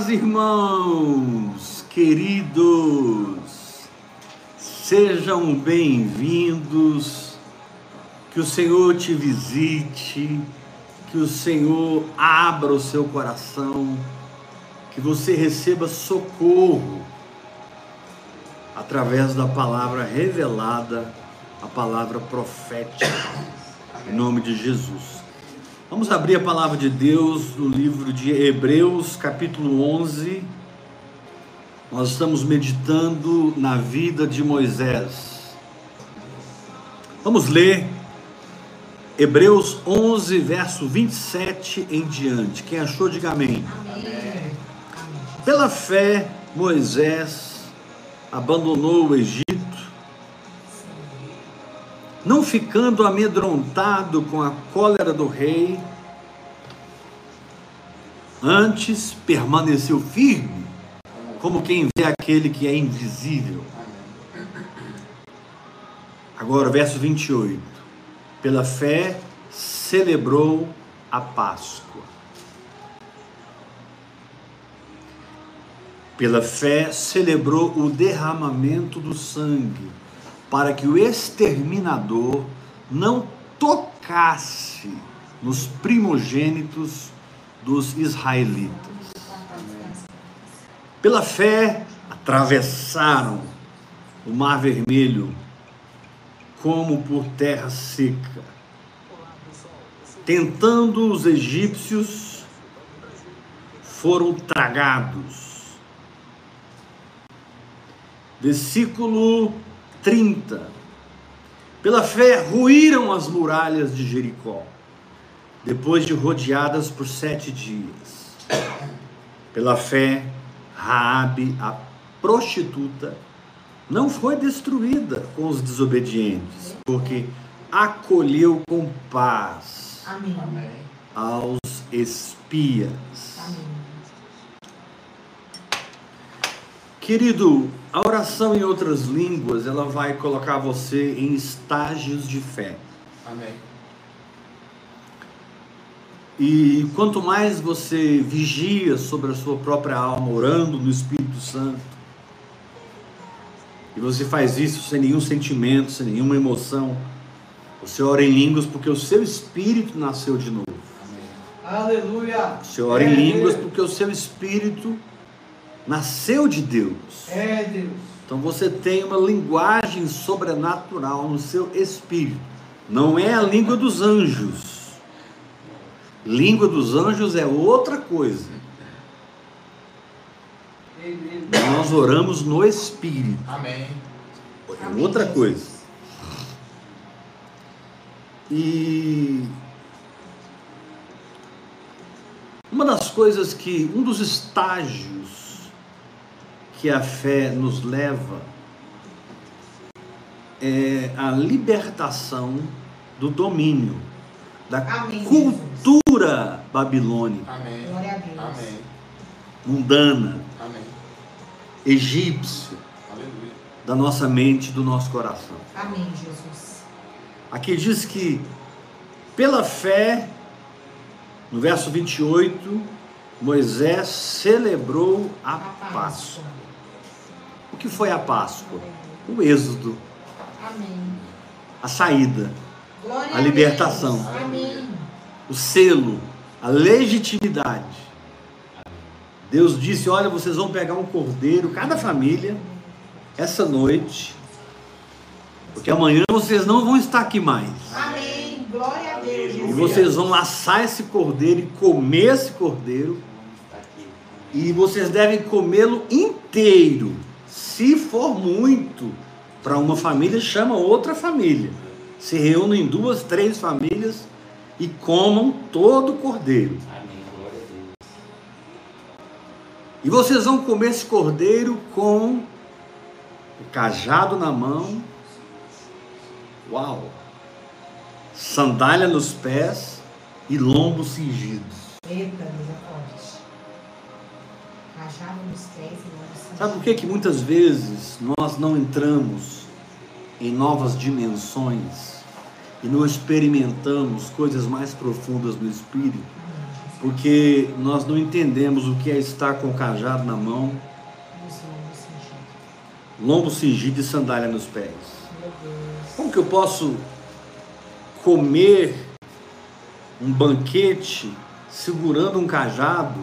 paz, irmãos, queridos, sejam bem-vindos, que o Senhor te visite, que o Senhor abra o seu coração, que você receba socorro através da palavra revelada, a palavra profética, em nome de Jesus. Vamos abrir a palavra de Deus no livro de Hebreus, capítulo 11. Nós estamos meditando na vida de Moisés. Vamos ler Hebreus 11, verso 27 em diante. Quem achou, diga amém. amém. Pela fé, Moisés abandonou o Egito não ficando amedrontado com a cólera do rei, antes permaneceu firme, como quem vê aquele que é invisível. Agora, verso 28. Pela fé celebrou a Páscoa. Pela fé celebrou o derramamento do sangue para que o exterminador não tocasse nos primogênitos dos israelitas. Pela fé, atravessaram o Mar Vermelho como por terra seca. Tentando os egípcios, foram tragados. Versículo 30. Pela fé ruíram as muralhas de Jericó, depois de rodeadas por sete dias. Pela fé, Raabe, a prostituta, não foi destruída com os desobedientes, porque acolheu com paz Amém. aos espias. Amém. Querido, a oração em outras línguas, ela vai colocar você em estágios de fé. Amém. E quanto mais você vigia sobre a sua própria alma, orando no Espírito Santo, e você faz isso sem nenhum sentimento, sem nenhuma emoção, você ora em línguas porque o seu espírito nasceu de novo. Amém. Aleluia! Você ora em línguas porque o seu espírito nasceu de Deus. É Deus. Então você tem uma linguagem sobrenatural no seu espírito. Não é a língua dos anjos. Língua dos anjos é outra coisa. Nós oramos no espírito. Amém. É outra coisa. E uma das coisas que, um dos estágios que a fé nos leva é a libertação do domínio, da Amém, cultura Jesus. babilônica, Amém. Amém. mundana, Amém. egípcio, Aleluia. da nossa mente, do nosso coração. Amém, Jesus. Aqui diz que pela fé, no verso 28, Moisés celebrou a Páscoa que foi a Páscoa? O êxodo. Amém. A saída. Glória a libertação. Amém. O selo, a legitimidade. Deus disse: Olha, vocês vão pegar um cordeiro, cada família, essa noite, porque amanhã vocês não vão estar aqui mais. Amém. Glória a Deus. E vocês vão laçar esse cordeiro e comer esse cordeiro. E vocês devem comê-lo inteiro. Se for muito para uma família, chama outra família. Se reúnem duas, três famílias e comam todo o cordeiro. E vocês vão comer esse cordeiro com o cajado na mão. Uau! Sandália nos pés e lombos cingidos. Eita, Deus Sabe por que, que muitas vezes nós não entramos em novas dimensões e não experimentamos coisas mais profundas no Espírito? porque nós não entendemos o que é estar com o cajado na mão, lombo cingido e sandália nos pés. Como que eu posso comer um banquete segurando um cajado,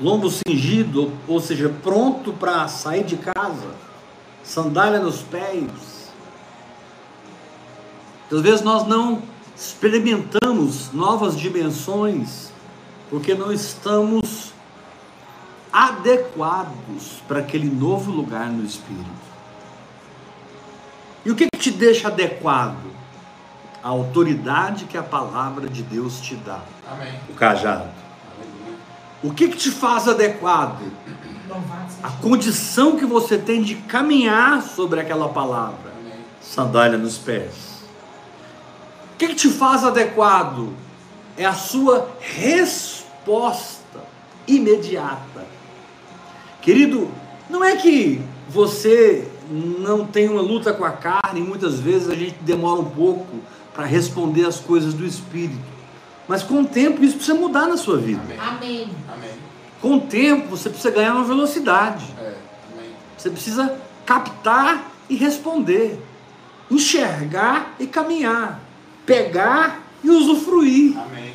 lombo cingido, ou seja, pronto para sair de casa, sandália nos pés? Às vezes nós não experimentamos novas dimensões porque não estamos adequados para aquele novo lugar no Espírito. E o que, que te deixa adequado? A autoridade que a palavra de Deus te dá. Amém. O cajado. O que, que te faz adequado? A condição que você tem de caminhar sobre aquela palavra. Sandália nos pés. O que, que te faz adequado? É a sua resposta imediata. Querido, não é que você não tem uma luta com a carne, muitas vezes a gente demora um pouco para responder as coisas do Espírito. Mas com o tempo isso precisa mudar na sua vida. Amém. Amém. Com o tempo você precisa ganhar uma velocidade. É. Você precisa captar e responder, enxergar e caminhar pegar e usufruir. Amém.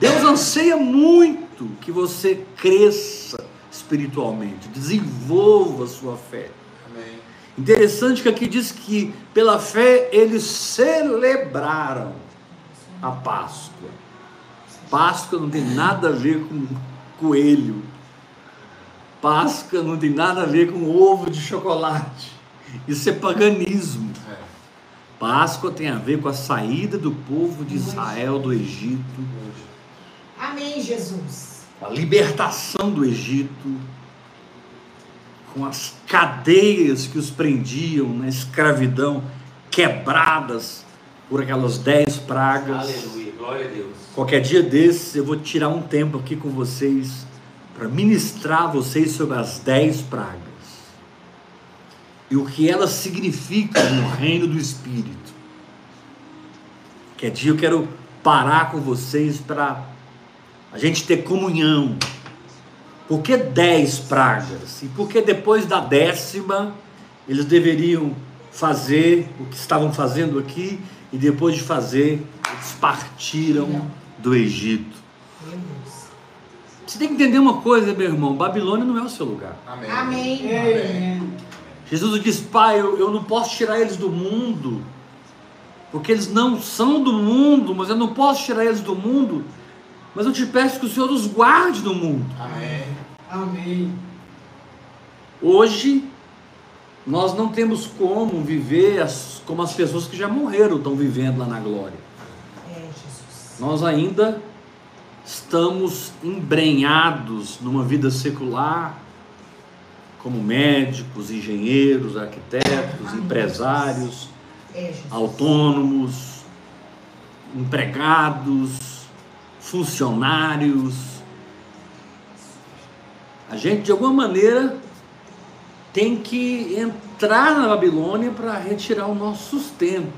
Deus anseia muito que você cresça espiritualmente, desenvolva sua fé. Amém. Interessante que aqui diz que pela fé eles celebraram a Páscoa. Páscoa não tem nada a ver com coelho. Páscoa não tem nada a ver com ovo de chocolate. Isso é paganismo. Páscoa tem a ver com a saída do povo de Israel do Egito. Amém, Jesus. A libertação do Egito, com as cadeias que os prendiam na escravidão, quebradas por aquelas dez pragas. Aleluia, glória a Deus. Qualquer dia desses eu vou tirar um tempo aqui com vocês para ministrar a vocês sobre as dez pragas e o que elas significam no reino do Espírito. Que dia eu quero parar com vocês para a gente ter comunhão. Por que dez pragas? E por que depois da décima eles deveriam fazer o que estavam fazendo aqui e depois de fazer eles partiram do Egito? Você tem que entender uma coisa, meu irmão: Babilônia não é o seu lugar. Amém. Amém. Amém. Jesus diz: Pai, eu, eu não posso tirar eles do mundo, porque eles não são do mundo, mas eu não posso tirar eles do mundo, mas eu te peço que o Senhor os guarde do mundo. Amém. Amém. Hoje, nós não temos como viver as, como as pessoas que já morreram estão vivendo lá na glória. É, Jesus. Nós ainda estamos embrenhados numa vida secular como médicos, engenheiros, arquitetos, empresários, autônomos, empregados, funcionários. A gente, de alguma maneira, tem que entrar na Babilônia para retirar o nosso sustento.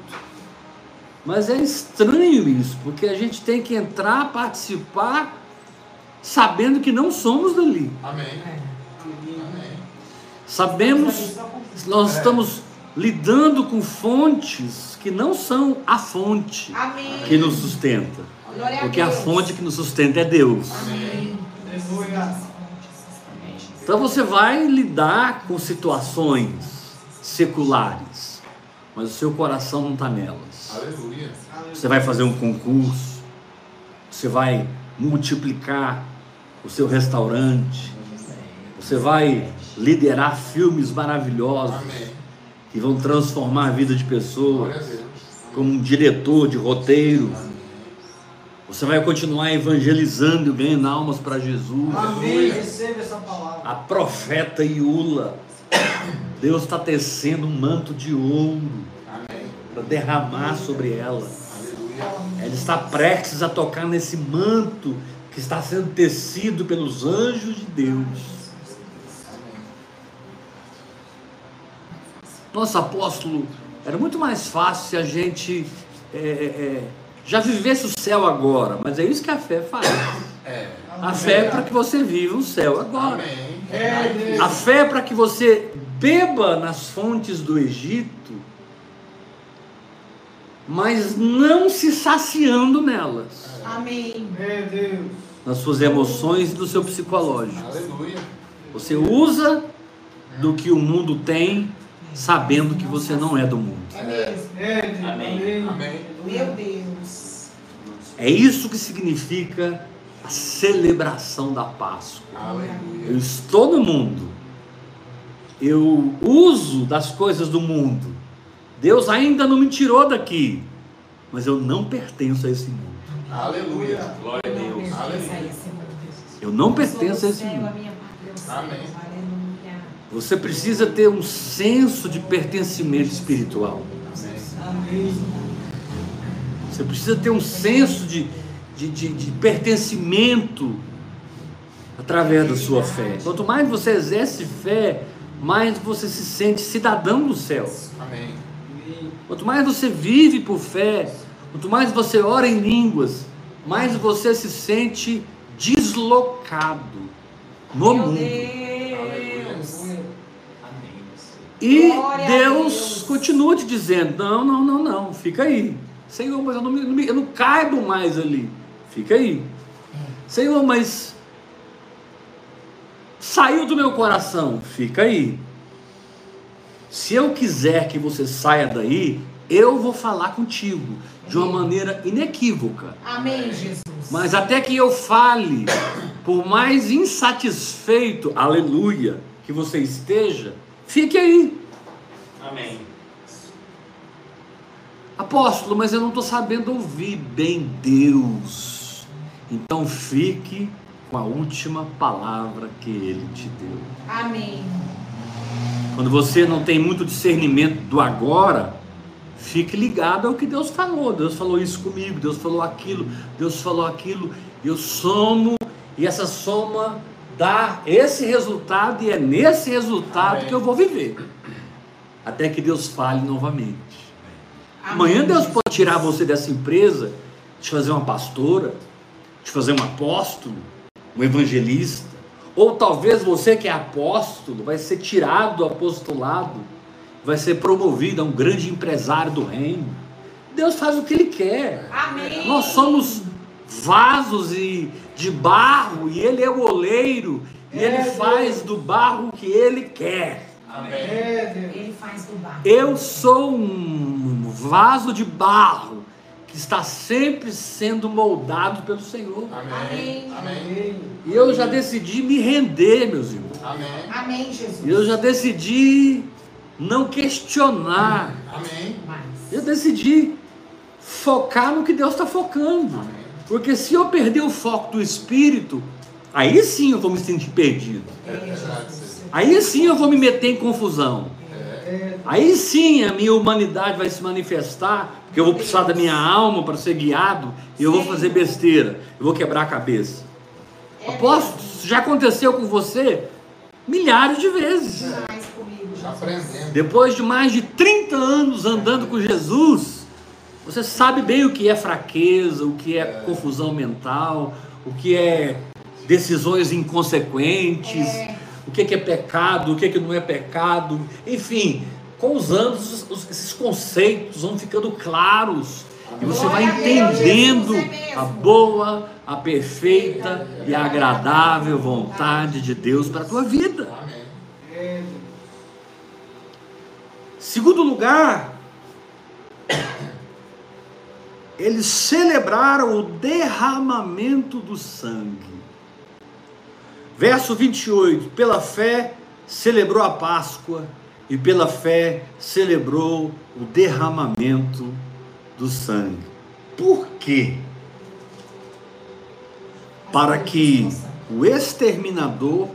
Mas é estranho isso, porque a gente tem que entrar, participar, sabendo que não somos dali. Amém. É. Sabemos, nós estamos lidando com fontes que não são a fonte Amém. que nos sustenta. Porque a, fonte que nos sustenta é Deus. Amém. Então você vai lidar com situações seculares, mas o seu coração não está nelas. Aleluia. Você vai fazer um concurso, você vai multiplicar o seu restaurante, você vai liderar filmes maravilhosos Amém. que vão transformar a vida de pessoas, como um diretor de roteiro. Você vai continuar evangelizando ganhando almas para Jesus. Amém. Receba essa palavra. A profeta Iula. Deus está tecendo um manto de ouro para derramar sobre ela. Ela está prestes a tocar nesse manto que está sendo tecido pelos anjos de Deus. Nosso apóstolo, era muito mais fácil se a gente é, é, é, já vivesse o céu agora, mas é isso que a fé faz. É. A fé é para que você viva o céu agora. É, a fé é para que você beba nas fontes do Egito, mas não se saciando nelas. Amém. Meu Deus. Nas suas emoções e no seu psicológico. Aleluia. Você usa do que o mundo tem, sabendo que você não é do mundo. É Amém. Amém. Meu Deus. É isso que significa a celebração da Páscoa. Aleluia. Eu estou no mundo. Eu uso das coisas do mundo. Deus ainda não me tirou daqui, mas eu não pertenço a esse mundo. Aleluia. Glória a Deus. Aleluia. Eu não pertenço a esse mundo. Amém. Você precisa ter um senso de pertencimento espiritual. Amém. Você precisa ter um senso de, de, de, de pertencimento através da sua fé. Quanto mais você exerce fé, mais você se sente cidadão do céu. Amém. Quanto mais você vive por fé, quanto mais você ora em línguas, mais você se sente deslocado no Meu mundo. Deus. E Deus, Deus, continua te dizendo: não, não, não, não, fica aí. Senhor, mas eu não, me, eu não caibo mais ali. Fica aí. Senhor, mas saiu do meu coração. Fica aí. Se eu quiser que você saia daí, eu vou falar contigo de uma maneira inequívoca. Amém, Jesus. Mas até que eu fale, por mais insatisfeito, aleluia, que você esteja, fique aí. Amém. Apóstolo, mas eu não estou sabendo ouvir bem Deus. Então fique com a última palavra que Ele te deu. Amém. Quando você não tem muito discernimento do agora, fique ligado ao que Deus falou. Deus falou isso comigo, Deus falou aquilo, Deus falou aquilo. Eu somo e essa soma dá esse resultado e é nesse resultado Amém. que eu vou viver. Até que Deus fale novamente. Amém. Amanhã Deus pode tirar você dessa empresa, te fazer uma pastora, te fazer um apóstolo, um evangelista. Ou talvez você que é apóstolo vai ser tirado do apostolado, vai ser promovido a um grande empresário do reino. Deus faz o que Ele quer. Amém. Nós somos vasos e de barro e Ele é o oleiro e é, Ele faz do barro o que Ele quer. Amém. É, Ele faz do barro. Eu sou um vaso de barro que está sempre sendo moldado pelo Senhor. Amém. Amém. E eu já decidi me render, meus irmãos. Amém. Amém, Jesus. Eu já decidi não questionar. Amém. Eu decidi focar no que Deus está focando. Amém. Porque se eu perder o foco do Espírito, aí sim eu vou me sentir perdido. Aí sim eu vou me meter em confusão. Aí sim a minha humanidade vai se manifestar porque eu vou precisar da minha alma para ser guiado e eu vou fazer besteira, eu vou quebrar a cabeça. É Aposto, já aconteceu com você milhares de vezes. Depois de mais de 30 anos andando com Jesus, você sabe bem o que é fraqueza, o que é, é. confusão mental, o que é decisões inconsequentes, é. o que é, pecado, o que, é que não é pecado, enfim, com os anos, esses conceitos vão ficando claros. E você vai entendendo a boa, a perfeita e a agradável vontade de Deus para a tua vida. Segundo lugar, eles celebraram o derramamento do sangue. Verso 28: pela fé celebrou a Páscoa e pela fé celebrou o derramamento do sangue. Por quê? Para que o exterminador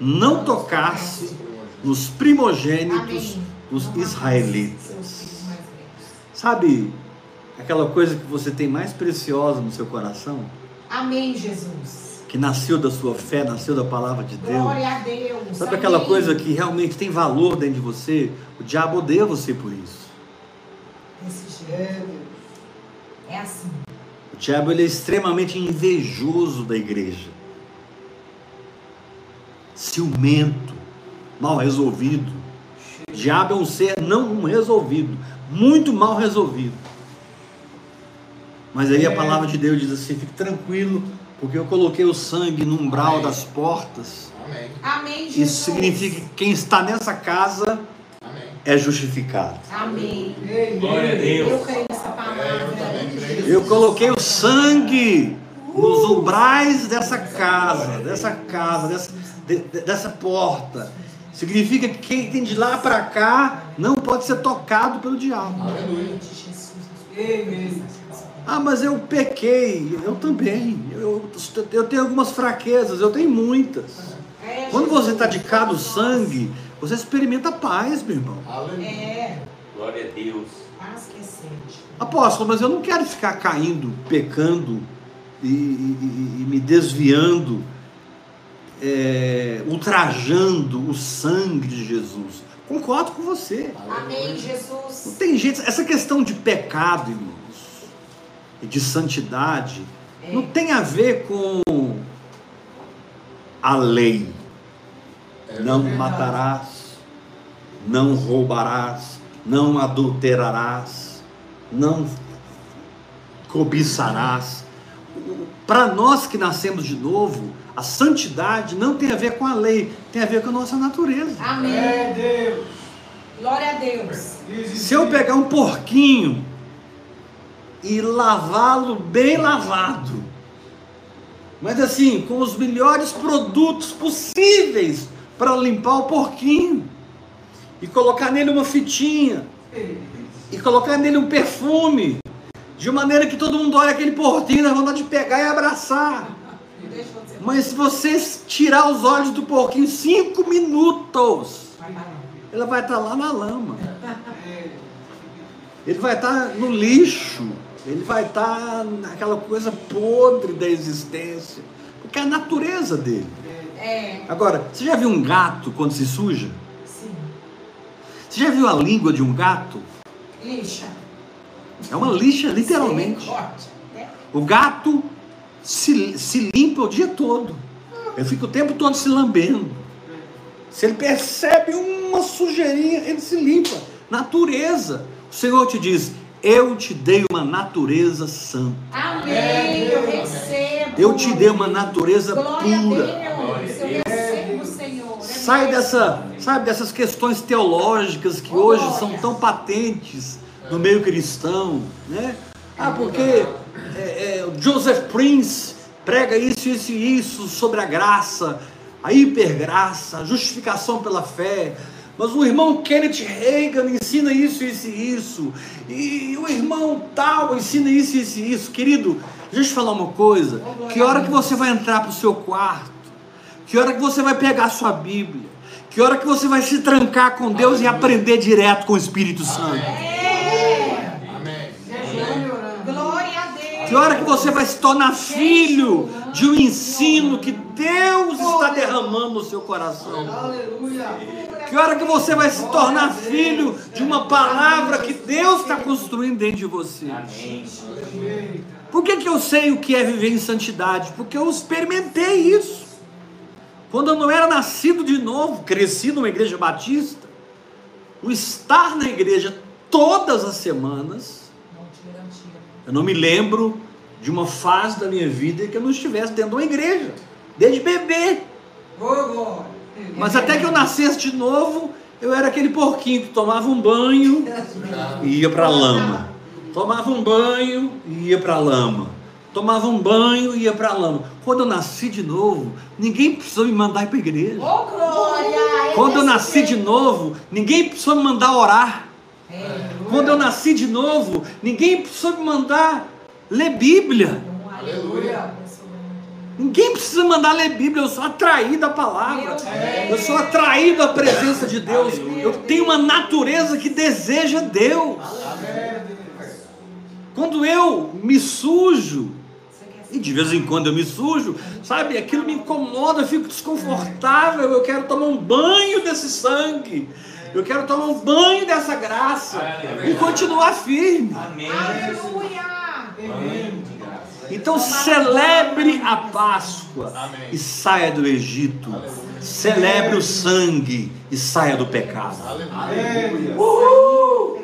não tocasse nos primogênitos dos israelitas. Sabe aquela coisa que você tem mais preciosa no seu coração? Amém, Jesus que nasceu da sua fé, nasceu da palavra de Deus. Glória a Deus. Sabe aquela coisa que realmente tem valor dentro de você? O diabo odeia você por isso. Esse jeito. É assim. diabo ele é extremamente invejoso da igreja. Ciumento, mal resolvido. O diabo é um ser não resolvido, muito mal resolvido. Mas aí a palavra de Deus diz assim: fique tranquilo, porque eu coloquei o sangue no umbral Amém. das portas. Amém. Amém Isso significa que quem está nessa casa Amém. é justificado. Amém. Glória a Deus. Eu creio nessa palavra. Eu coloquei o sangue nos umbrais dessa casa, dessa casa, dessa, de, dessa porta. Significa que quem tem de lá para cá não pode ser tocado pelo diabo. Aleluia. Ah, mas eu pequei. Eu também. Eu, eu tenho algumas fraquezas, eu tenho muitas. Quando você está de cá do sangue, você experimenta paz, meu irmão. É. Glória a Deus. Paz que excede. Apóstolo, mas eu não quero ficar caindo, pecando e, e, e me desviando, é, ultrajando o sangue de Jesus. Concordo com você. Amém, Jesus. Não tem jeito. Essa questão de pecado, irmãos, e de santidade, é. não tem a ver com a lei. É não matarás, não roubarás, não adulterarás, não cobiçarás. Para nós que nascemos de novo, a santidade não tem a ver com a lei, tem a ver com a nossa natureza. Amém. É Deus. Glória a Deus. Se eu pegar um porquinho e lavá-lo bem lavado, mas assim, com os melhores produtos possíveis para limpar o porquinho, e colocar nele uma fitinha, e colocar nele um perfume, de maneira que todo mundo olha aquele porquinho, dá vontade de pegar e abraçar. Mas se você tirar os olhos do porquinho cinco minutos, ela vai estar lá na lama. Ele vai estar no lixo. Ele vai estar naquela coisa podre da existência. Porque é a natureza dele. É. Agora, você já viu um gato quando se suja? Sim. Você já viu a língua de um gato? Lixa. É uma lixa, literalmente. É. O gato se, se limpa o dia todo. Ele fica o tempo todo se lambendo. Se ele percebe uma sujeirinha, ele se limpa. Natureza. O Senhor te diz: Eu te dei uma natureza santa. Amém. Eu recebo. Eu te dei uma natureza Glória pura. Deus. Eu recebo, Senhor. É Sai dessa, sabe, dessas questões teológicas que oh, hoje são tão patentes no meio cristão, né? Ah, porque é, é, Joseph Prince prega isso, isso e isso sobre a graça, a hipergraça, a justificação pela fé. Mas o irmão Kenneth Reagan ensina isso, isso e isso. E o irmão tal ensina isso, isso e isso. Querido, deixa eu te falar uma coisa. Que hora que você vai entrar para o seu quarto? Que hora que você vai pegar a sua Bíblia? Que hora que você vai se trancar com Deus e aprender direto com o Espírito Santo? Que hora que você vai se tornar filho de um ensino que Deus está derramando no seu coração? Que hora que você vai se tornar filho de uma palavra que Deus está construindo dentro de você? Por que, que eu sei o que é viver em santidade? Porque eu experimentei isso. Quando eu não era nascido de novo, cresci numa igreja batista, o estar na igreja todas as semanas eu não me lembro de uma fase da minha vida que eu não estivesse dentro de uma igreja, desde bebê. Mas até que eu nascesse de novo, eu era aquele porquinho que tomava um banho e ia para a lama. Tomava um banho e ia para a lama. Tomava um banho e ia para a lama. Quando eu nasci de novo, ninguém precisou me mandar ir para a igreja. Quando eu nasci de novo, ninguém precisou me mandar orar. Quando eu nasci de novo, ninguém precisa me mandar ler Bíblia. Aleluia. Ninguém precisa mandar ler Bíblia, eu sou atraído à palavra, eu sou atraído à presença de Deus, eu tenho uma natureza que deseja Deus. Quando eu me sujo, e de vez em quando eu me sujo, sabe, aquilo me incomoda, eu fico desconfortável, eu quero tomar um banho desse sangue. Eu quero tomar um banho dessa graça e continuar firme. Amém. Aleluia. Então celebre a Páscoa e saia do Egito. Celebre o sangue e saia do pecado. Uhul.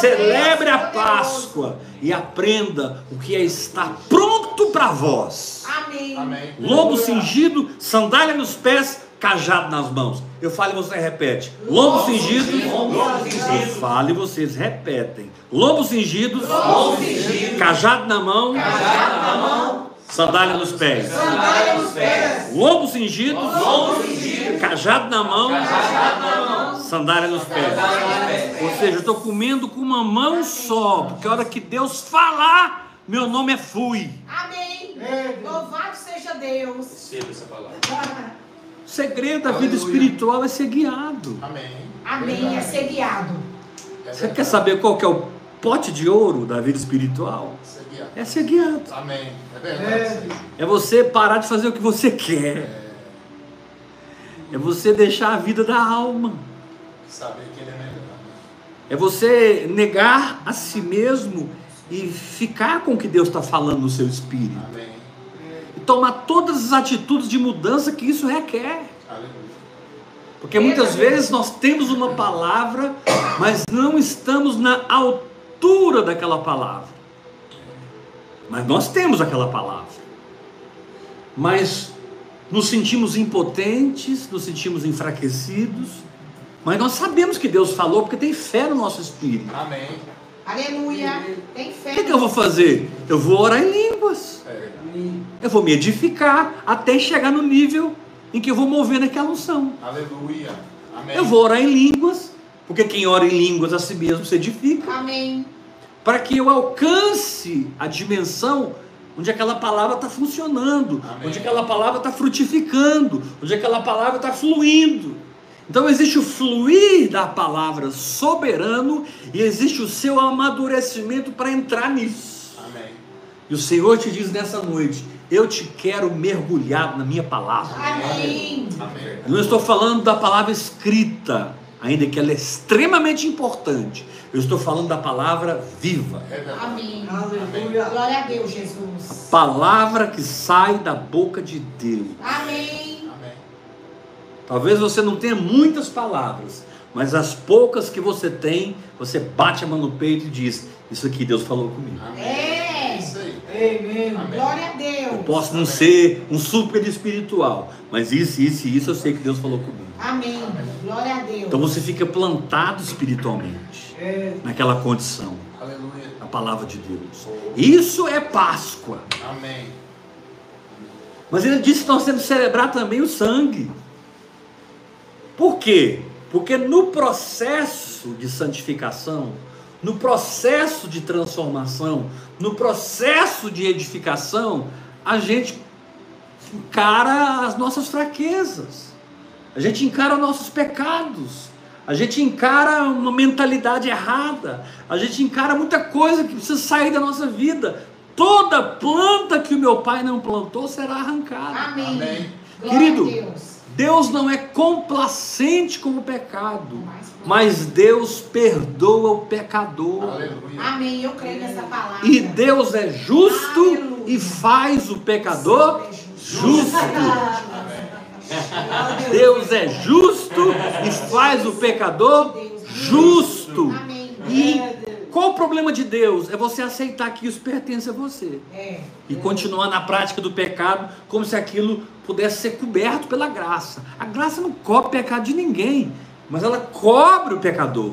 Celebre a Páscoa e aprenda o que é estar pronto para vós. Amém. Lombo cingido, sandália nos pés, cajado nas mãos. Eu falo e você repete. Lombo cingido. Eu falo e vocês repetem. Lombo cingido. Cajado na mão. Sandália nos pés. Sandália nos pés. Lombo cingido. Cajado na mão. Sandália nos pés. Ou seja, eu estou comendo com uma mão só. Porque a hora que Deus falar, meu nome é fui. Amém. Louvado seja Deus. Receba essa palavra. O segredo da vida espiritual é ser guiado. Amém. Amém, é ser guiado. Você quer saber qual que é o pote de ouro da vida espiritual? É ser guiado. Amém. É verdade. É, é você parar de fazer o que você quer. É, é você deixar a vida da alma. Saber que ele é melhor. É você negar a si mesmo e ficar com o que Deus está falando no seu espírito. Amém tomar todas as atitudes de mudança que isso requer. Porque muitas vezes nós temos uma palavra, mas não estamos na altura daquela palavra. Mas nós temos aquela palavra. Mas nos sentimos impotentes, nos sentimos enfraquecidos. Mas nós sabemos que Deus falou porque tem fé no nosso espírito. Amém. Aleluia. Tem fé. O que, que eu vou fazer? Eu vou orar em línguas. É. Eu vou me edificar até chegar no nível em que eu vou mover naquela unção. Aleluia. Amém. Eu vou orar em línguas, porque quem ora em línguas a si mesmo se edifica. Amém. Para que eu alcance a dimensão onde aquela palavra está funcionando, Amém. onde aquela palavra está frutificando, onde aquela palavra está fluindo. Então existe o fluir da palavra soberano e existe o seu amadurecimento para entrar nisso. Amém. E o Senhor te diz nessa noite: eu te quero mergulhado na minha palavra. Amém. Eu não estou falando da palavra escrita, ainda que ela é extremamente importante. Eu estou falando da palavra viva. Amém. Aleluia. Glória a Deus, Jesus. Palavra que sai da boca de Deus. Amém. Talvez você não tenha muitas palavras, mas as poucas que você tem, você bate a mão no peito e diz: Isso aqui Deus falou comigo. É. Isso aí. Amém. Glória a Deus. Eu posso não ser um super espiritual, mas isso, isso e isso eu sei que Deus falou comigo. Amém. Glória a Deus. Então você fica plantado espiritualmente é. naquela condição. Aleluia. A palavra de Deus. Isso é Páscoa. Amém. Mas ele disse que nós temos que celebrar também o sangue. Por quê? Porque no processo de santificação, no processo de transformação, no processo de edificação, a gente encara as nossas fraquezas, a gente encara nossos pecados, a gente encara uma mentalidade errada, a gente encara muita coisa que precisa sair da nossa vida. Toda planta que o meu pai não plantou será arrancada. Amém. Amém. Querido, Deus não é complacente com o pecado, mas Deus perdoa o pecador. Aleluia. Amém. Eu creio nessa palavra. E Deus é justo Aleluia. e faz o pecador justo. Deus é justo e faz o pecador justo. E qual o problema de Deus? É você aceitar que isso pertence a você. É. E continuar na prática do pecado como se aquilo pudesse ser coberto pela graça. A graça não cobre o pecado de ninguém, mas ela cobre o pecador.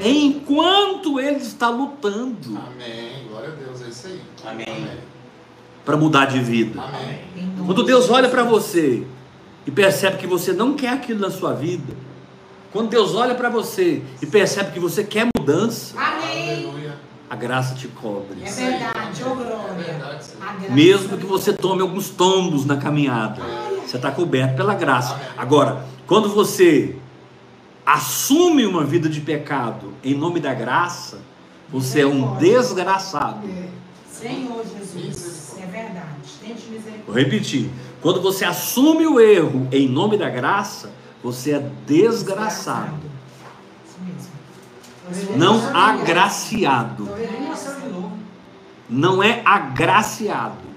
É. Enquanto ele está lutando. Amém. Glória a Deus, é isso aí. Amém. Para mudar de vida. Amém. Quando Deus olha para você e percebe que você não quer aquilo na sua vida, quando Deus olha para você e percebe que você quer mudança, Amém. a graça te cobre. É verdade, oh glória. Mesmo que você tome alguns tombos na caminhada, você está coberto pela graça. Agora, quando você assume uma vida de pecado em nome da graça, você é um desgraçado. Senhor Jesus, é verdade. Vou repetir. Quando você assume o erro em nome da graça, você é desgraçado. Não agraciado. não é agraciado.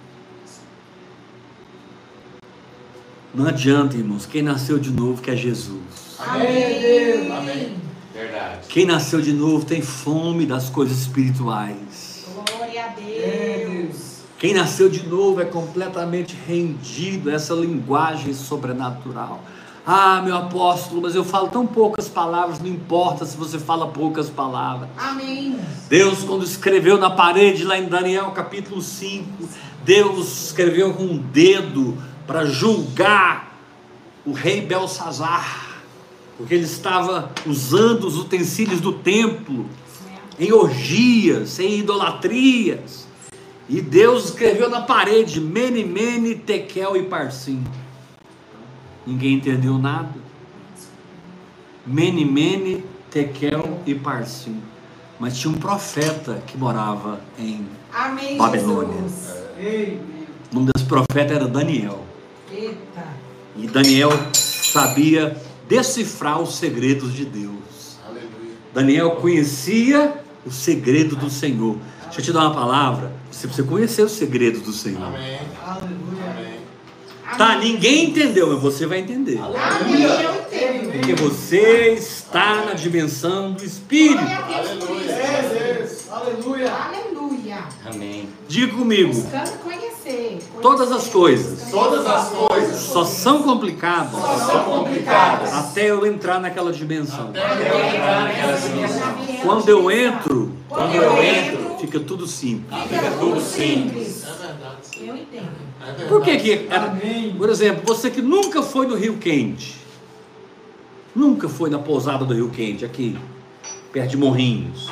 Não adianta, irmãos. Quem nasceu de novo quer Jesus. Amém. Amém. Verdade. Quem nasceu de novo tem fome das coisas espirituais. Glória a Deus. Quem nasceu de novo é completamente rendido a essa linguagem sobrenatural. Ah, meu apóstolo, mas eu falo tão poucas palavras, não importa se você fala poucas palavras. Amém. Deus, quando escreveu na parede, lá em Daniel capítulo 5, Deus escreveu com um dedo para julgar o rei Belsazar, porque ele estava usando os utensílios do templo em orgias, em idolatrias. E Deus escreveu na parede: Mene, Mene, Tekel e Parsim. Ninguém entendeu nada. Mene, Mene, Tekel e Parsim. Mas tinha um profeta que morava em Amém, Babilônia. O nome desse profeta era Daniel. Eita. E Daniel sabia decifrar os segredos de Deus. Aleluia. Daniel conhecia o segredo do Senhor. Deixa eu te dar uma palavra. Você precisa conhecer os segredos do Senhor. Amém. Tá, ninguém entendeu, mas você vai entender. Aleluia. Porque você está na dimensão do Espírito. Aleluia. Aleluia. Aleluia. Amém. Diga comigo. Buscando conhecer. Todas as coisas. Todas as coisas. Só são complicadas. Só são complicadas. Até eu entrar naquela dimensão. Até eu entrar naquela dimensão. Quando eu entro, quando eu entro, fica tudo simples. Fica tudo simples. É verdade. Eu entendo. É Por que que era, por exemplo, você que nunca foi no Rio Quente, nunca foi na pousada do Rio Quente aqui, perto de Morrinhos.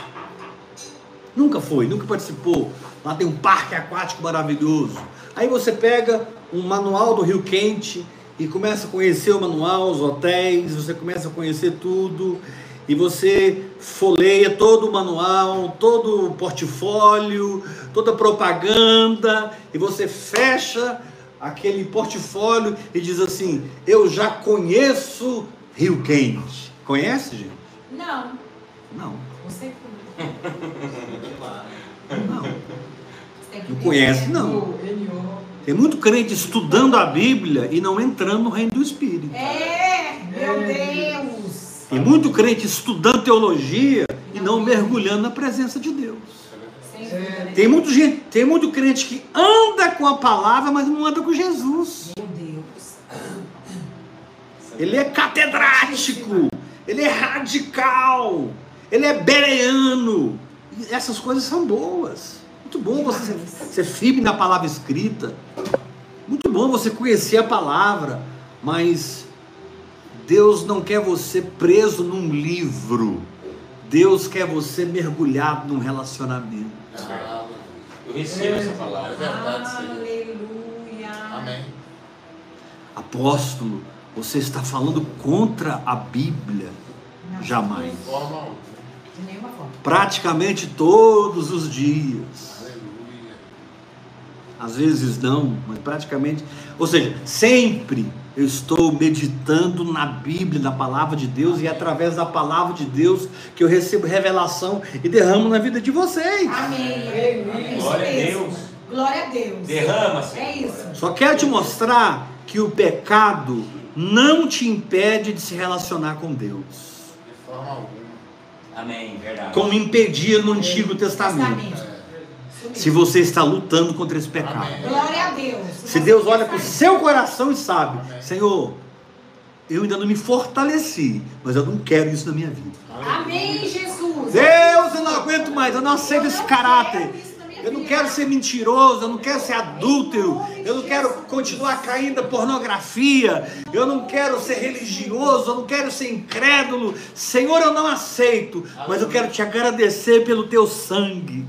Nunca foi, nunca participou. Lá tem um parque aquático maravilhoso. Aí você pega um manual do Rio Quente e começa a conhecer o manual, os hotéis, você começa a conhecer tudo e você folheia todo o manual, todo o portfólio, toda a propaganda, e você fecha aquele portfólio e diz assim: Eu já conheço Rio Quente. Conhece, gente? Não. Não. Você Não. Não conhece, não. Tem muito crente estudando a Bíblia e não entrando no reino do Espírito. É, meu Deus. Tem muito crente estudando teologia e não mergulhando na presença de Deus. Tem muito, gente, tem muito crente que anda com a palavra, mas não anda com Jesus. Meu Deus. Ele é catedrático, ele é radical, ele é bereano. Essas coisas são boas. Muito bom você ser firme na palavra escrita. Muito bom você conhecer a palavra, mas Deus não quer você preso num livro. Deus quer você mergulhado num relacionamento. Ah, eu recebo essa palavra. É verdade, Aleluia. Amém. Apóstolo, você está falando contra a Bíblia? Não, Jamais. De nenhuma forma. Praticamente todos os dias. Aleluia. Às vezes não, mas praticamente. Ou seja, sempre eu estou meditando na Bíblia, na palavra de Deus, e é através da palavra de Deus que eu recebo revelação e derramo na vida de vocês. Amém. Amém. Glória a Deus. Glória a Deus. Derrama-se. É isso. Só quero te mostrar que o pecado não te impede de se relacionar com Deus. De forma alguma. Amém, verdade. Como impedia no Antigo Testamento. Testamento. Se você está lutando contra esse pecado. Glória a Deus. Se Deus olha para o seu coração e sabe, Senhor, eu ainda não me fortaleci, mas eu não quero isso na minha vida. Amém, Jesus. Deus, eu não aguento mais, eu não aceito esse caráter. Eu não quero ser mentiroso, eu não quero ser adúltero, eu não quero continuar caindo na pornografia, eu não quero ser religioso, eu não quero ser incrédulo. Senhor, eu não aceito, mas eu quero te agradecer pelo teu sangue.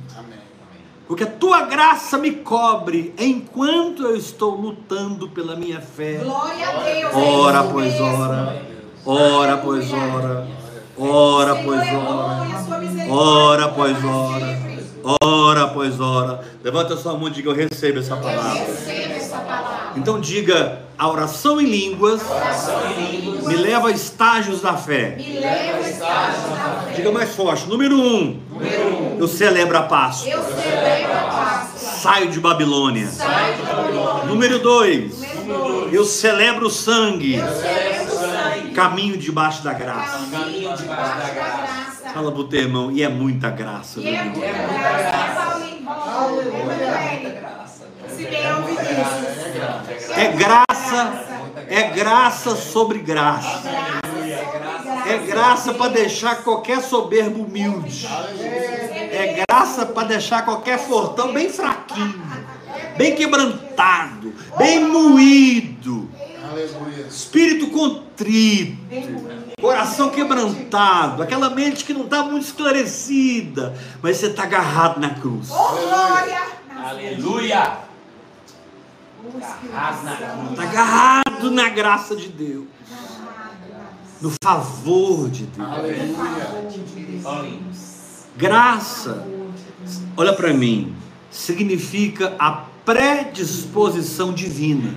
Porque a tua graça me cobre enquanto eu estou lutando pela minha fé. Glória a Deus. Ora, pois ora. Ora, pois ora. Ora, pois ora. Ora, pois ora. Ora, pois ora. Levanta sua mão e diga: Eu recebo essa palavra. Eu recebo essa palavra. Então diga: a oração em línguas, oração em línguas me leva a estágios da fé. Me leva a estágios da fé. Diga mais forte: número um, número um eu celebro a Páscoa. Eu celebro a Páscoa. Saio de Babilônia. Saio de Babilônia. Número dois. Número dois. Eu celebro o sangue. Eu celebro o sangue. Caminho debaixo da graça. Caminho debaixo da graça. Fala pro teu irmão, e é muita graça. E é muita graça. Paulinho, Emanuele. Simeão Vinícius. É graça, é graça sobre graça. É graça para deixar qualquer soberbo humilde. É graça para deixar qualquer fortão bem fraquinho, bem quebrantado, bem moído. Aleluia. Espírito contrito, coração quebrantado, aquela mente que não está muito esclarecida, mas você está agarrado na cruz. Oh, glória. Aleluia. Está agarrado na graça de Deus, no favor de Deus. Paulinho. Graça, olha para mim, significa a predisposição divina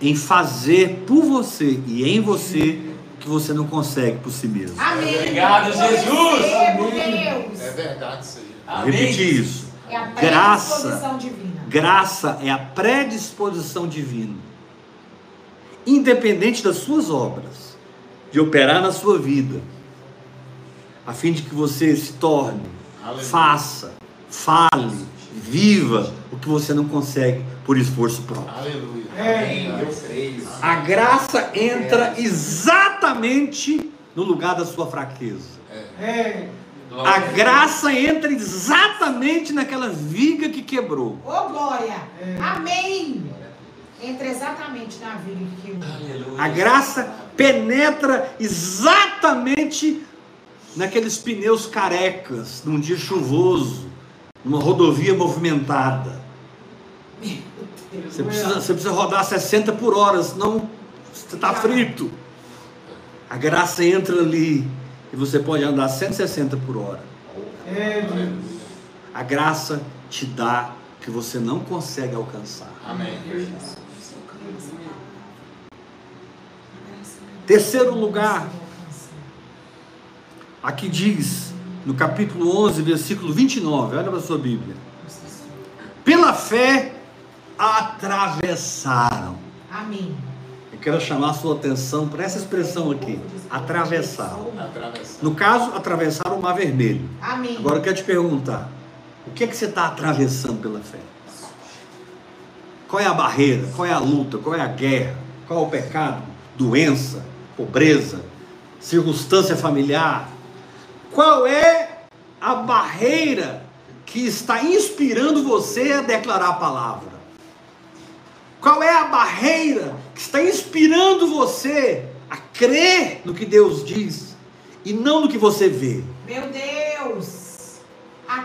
em fazer por você e em você o que você não consegue por si mesmo. Amém. Obrigado, Jesus. É verdade isso aí. Repetir isso. É a Graça. predisposição divina. Graça é a predisposição divina, independente das suas obras, de operar na sua vida, a fim de que você se torne, Aleluia. faça, fale, viva o que você não consegue por esforço próprio. Aleluia. Eu creio. A graça entra exatamente no lugar da sua fraqueza. A graça entra exatamente naquela viga que quebrou. Ô, glória. Amém. Entra exatamente na vida que. Aleluia. A graça penetra exatamente naqueles pneus carecas, num dia chuvoso, numa rodovia movimentada. Você precisa, você precisa rodar 60 por hora, senão você está frito. A graça entra ali e você pode andar 160 por hora. A graça te dá o que você não consegue alcançar. Amém. Terceiro lugar, aqui diz, no capítulo 11, versículo 29, olha para a sua Bíblia. Pela fé atravessaram. Amém. Eu quero chamar a sua atenção para essa expressão aqui: atravessar. Atravessar. No caso, atravessaram o Mar Vermelho. Amém. Agora eu quero te perguntar: o que é que você está atravessando pela fé? Qual é a barreira? Qual é a luta? Qual é a guerra? Qual é o pecado? Doença? Pobreza? Circunstância familiar? Qual é a barreira que está inspirando você a declarar a palavra? Qual é a barreira que está inspirando você a crer no que Deus diz e não no que você vê? Meu Deus.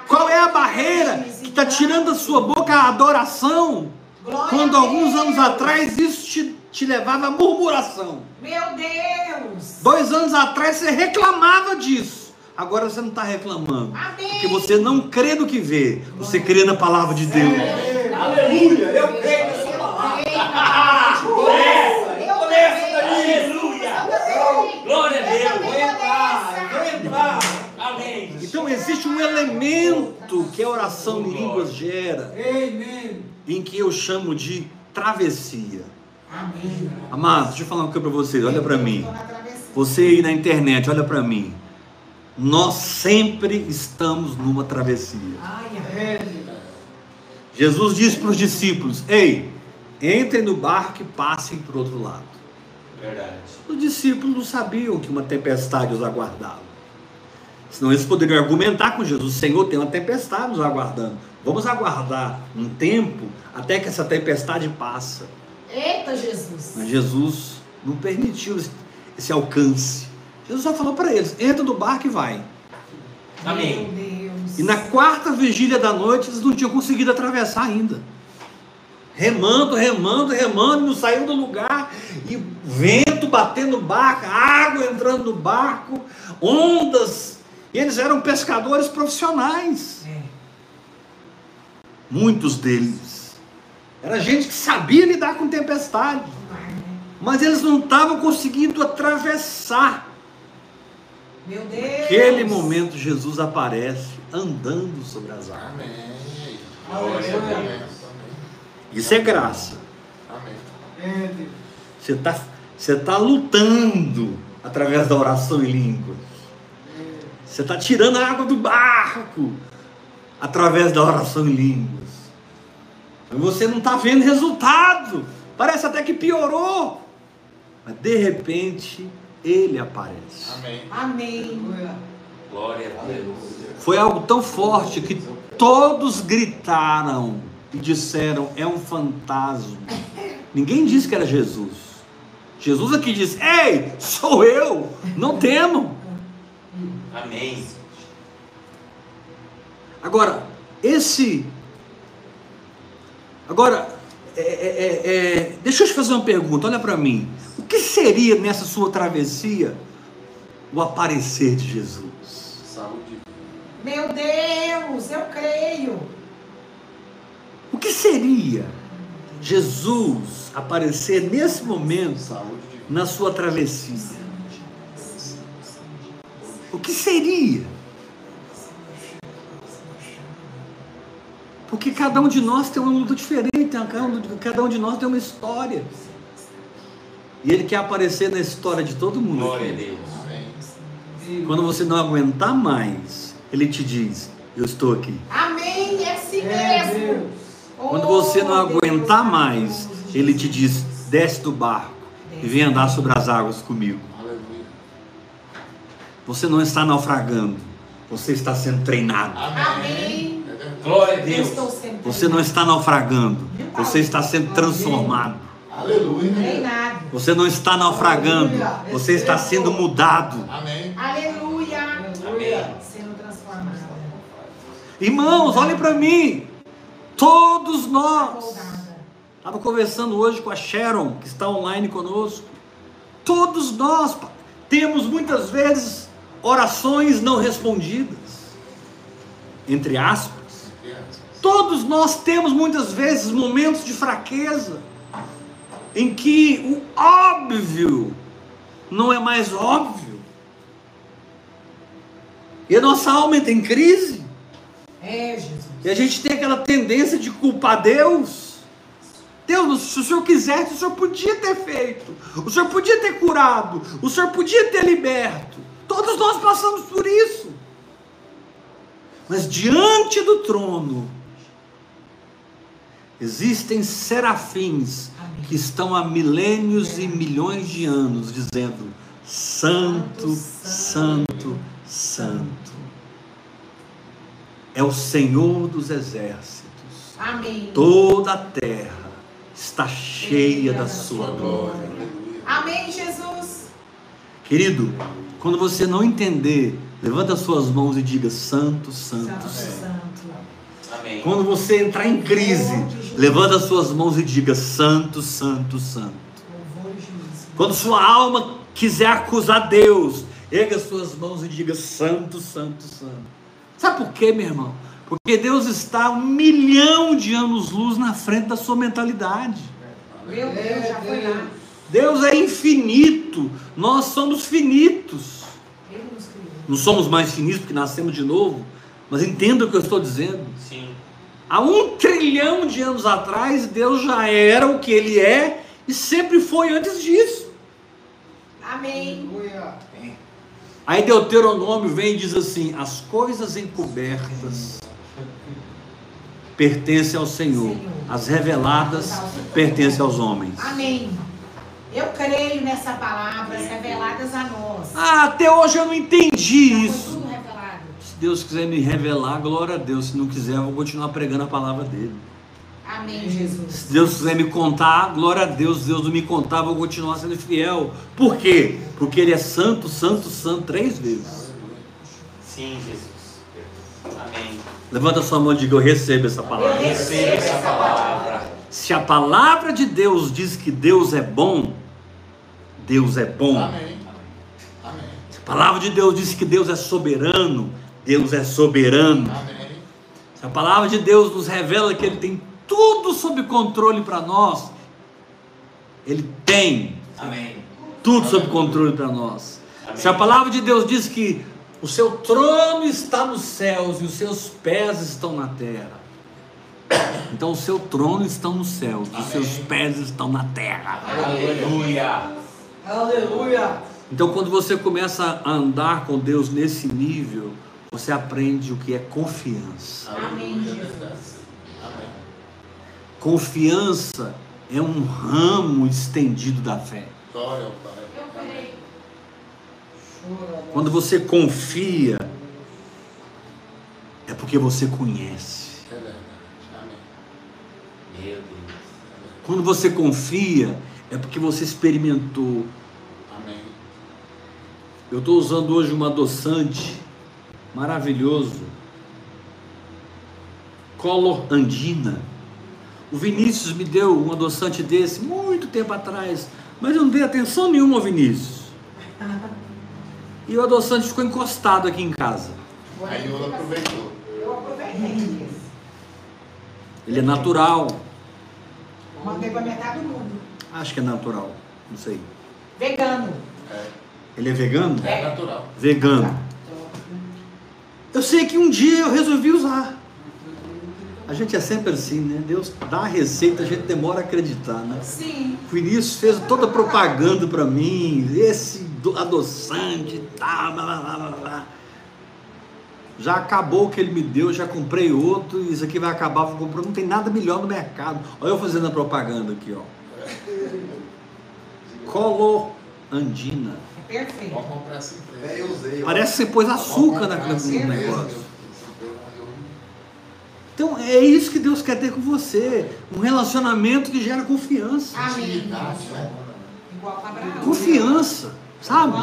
Qual é a barreira que está tirando da sua boca a adoração? Glória Quando alguns anos atrás isso te, te levava a murmuração. Meu Deus. Dois anos atrás você reclamava disso. Agora você não está reclamando. Amém. Porque você não crê no que vê. Você crê na palavra de Deus. Aleluia. Eu creio nessa Eu palavra. creio na palavra. Eu creio. Aleluia. Eu Glória a Deus. também vou nessa. Amém. Então existe um elemento que a oração em línguas gera. Em que eu chamo de travessia. Amém. Amados, deixa eu falar uma coisa para vocês. Olha para mim. Você aí na internet, olha para mim. Nós sempre estamos numa travessia. Jesus disse para os discípulos: Ei, entrem no barco e passem para o outro lado. Verdade. Os discípulos não sabiam que uma tempestade os aguardava. Senão eles poderiam argumentar com Jesus: Senhor, tem uma tempestade nos aguardando. Vamos aguardar um tempo até que essa tempestade passa. Eita, Jesus. Mas Jesus não permitiu esse, alcance. Jesus só falou para eles: entra no barco e vai. Amém. Meu Deus. E na quarta vigília da noite eles não tinham conseguido atravessar ainda. Remando, remando, remando, não saiu do lugar, e vento batendo no barco, água entrando no barco, ondas. E eles eram pescadores profissionais. É. Muitos deles. Era gente que sabia lidar com tempestade. Mas eles não estavam conseguindo atravessar. Meu Deus. Naquele momento Jesus aparece andando sobre as águas. Amém. Isso é graça. Você está você tá lutando através da oração em línguas. Você está tirando a água do barco através da oração em línguas. Mas você não está vendo resultado. Parece até que piorou. Mas de repente ele aparece. Amém. Amém. Glória a Deus. Foi algo tão forte que todos gritaram e disseram: é um fantasma. Ninguém disse que era Jesus. Jesus aqui disse: Ei, sou eu, não temo. Amém. Agora, esse. Agora, é, é, é, é deixa eu te fazer uma pergunta, olha para mim. O que seria nessa sua travessia o aparecer de Jesus? Saúde. Meu Deus, eu creio. O que seria Jesus aparecer nesse momento na sua travessia? O que seria? Porque cada um de nós tem uma luta diferente, cada um de nós tem uma história. E ele quer aparecer na história de todo mundo. Glória a Deus. Quando você não aguentar mais, ele te diz: Eu estou aqui. Amém. É assim mesmo. Quando você não aguentar mais, ele te diz: Desce do barco e vem andar sobre as águas comigo. Você não está naufragando, você está sendo treinado. Amém. Glória a Deus. Você não está naufragando, você está sendo transformado. Aleluia. Você não está naufragando, você está sendo mudado. Amém. Aleluia. Amém. Sendo transformado. Irmãos, olhem para mim. Todos nós. Estava conversando hoje com a Sharon, que está online conosco. Todos nós temos muitas vezes orações não respondidas. Entre aspas. Todos nós temos muitas vezes momentos de fraqueza em que o óbvio não é mais óbvio. E a nossa alma entra em crise. É, Jesus. E a gente tem aquela tendência de culpar Deus. Deus, se o Senhor quisesse, o Senhor podia ter feito. O Senhor podia ter curado. O Senhor podia ter liberto. Todos nós passamos por isso. Mas diante do trono, existem serafins que estão há milênios e milhões de anos dizendo: Santo, Santo, Santo. É o Senhor dos exércitos. Amém. Toda a terra está cheia da sua glória. Amém, Jesus. Querido, quando você não entender, levanta as suas mãos e diga: Santo, Santo, Santo. Amém. Quando você entrar em crise, levanta as suas mãos e diga: Santo, Santo, Santo. Quando sua alma quiser acusar Deus, erga as suas mãos e diga: Santo, Santo, Santo. Sabe por quê, meu irmão? Porque Deus está um milhão de anos-luz na frente da sua mentalidade. Meu Deus, já foi lá. Deus é infinito, nós somos finitos. Não somos mais finitos porque nascemos de novo, mas entenda o que eu estou dizendo. Sim. Há um trilhão de anos atrás, Deus já era o que Ele é e sempre foi antes disso. Amém. Aí Deuteronômio vem e diz assim: as coisas encobertas pertencem ao Senhor, as reveladas pertencem aos homens. Amém. Eu creio nessa palavra, as reveladas a nós. Ah, até hoje eu não entendi isso. Deus quiser me revelar, glória a Deus. Se não quiser, eu vou continuar pregando a palavra dele. Amém, Jesus. Se Deus quiser me contar, glória a Deus. Se Deus não me contar, eu vou continuar sendo fiel. Por quê? Porque Ele é santo, santo, santo, três vezes. Sim, Jesus. Amém. Levanta sua mão e diga: Eu recebo essa palavra. Eu recebo essa palavra. Se a palavra de Deus diz que Deus é bom, Deus é bom. Amém. Amém. Se a palavra de Deus diz que Deus é soberano, Deus é soberano. Amém. A palavra de Deus nos revela que Ele tem tudo sob controle para nós. Ele tem Amém. tudo sob controle para nós. Amém. Se a palavra de Deus diz que o seu trono está nos céus e os seus pés estão na terra, Então o seu trono está no céu, os seus pés estão na terra. Aleluia. Aleluia. Então quando você começa a andar com Deus nesse nível, você aprende o que é confiança. Amém. Confiança é um ramo estendido da fé. Glória ao Pai. Quando você confia, é porque você conhece. É verdade. Amém. Meu Deus. Quando você confia, é porque você experimentou. Amém. Eu estou usando hoje um adoçante maravilhoso. Color Andina. O Vinícius me deu um adoçante desse muito tempo atrás, mas eu não dei atenção nenhuma ao Vinícius. E o adoçante ficou encostado aqui em casa. Aí eu aproveitou. Eu aproveitei. Ele é natural. Mandei para metade do mundo. Acho que é natural. Não sei. Vegano. É. Ele é vegano? É natural. Vegano. Eu sei que um dia eu resolvi usar. A gente é sempre assim, né? Deus dá a receita, a gente demora a acreditar, né? Sim. O Vinícius fez toda a propaganda para mim, esse do- adoçante e tal, blá, blá, blá, blá, blá. Já acabou o que ele me deu, já comprei outro, e isso aqui vai acabar, vou comprar. Não tem nada melhor no mercado. Olha eu fazendo a propaganda aqui, ó. Color Andina. É perfeito. Pode comprar assim. É, usei. Parece que você pôs açúcar naquele assim negócio. Então é isso que Deus quer ter com você. Um relacionamento que gera confiança. Amém. Né? Confiança, sabe?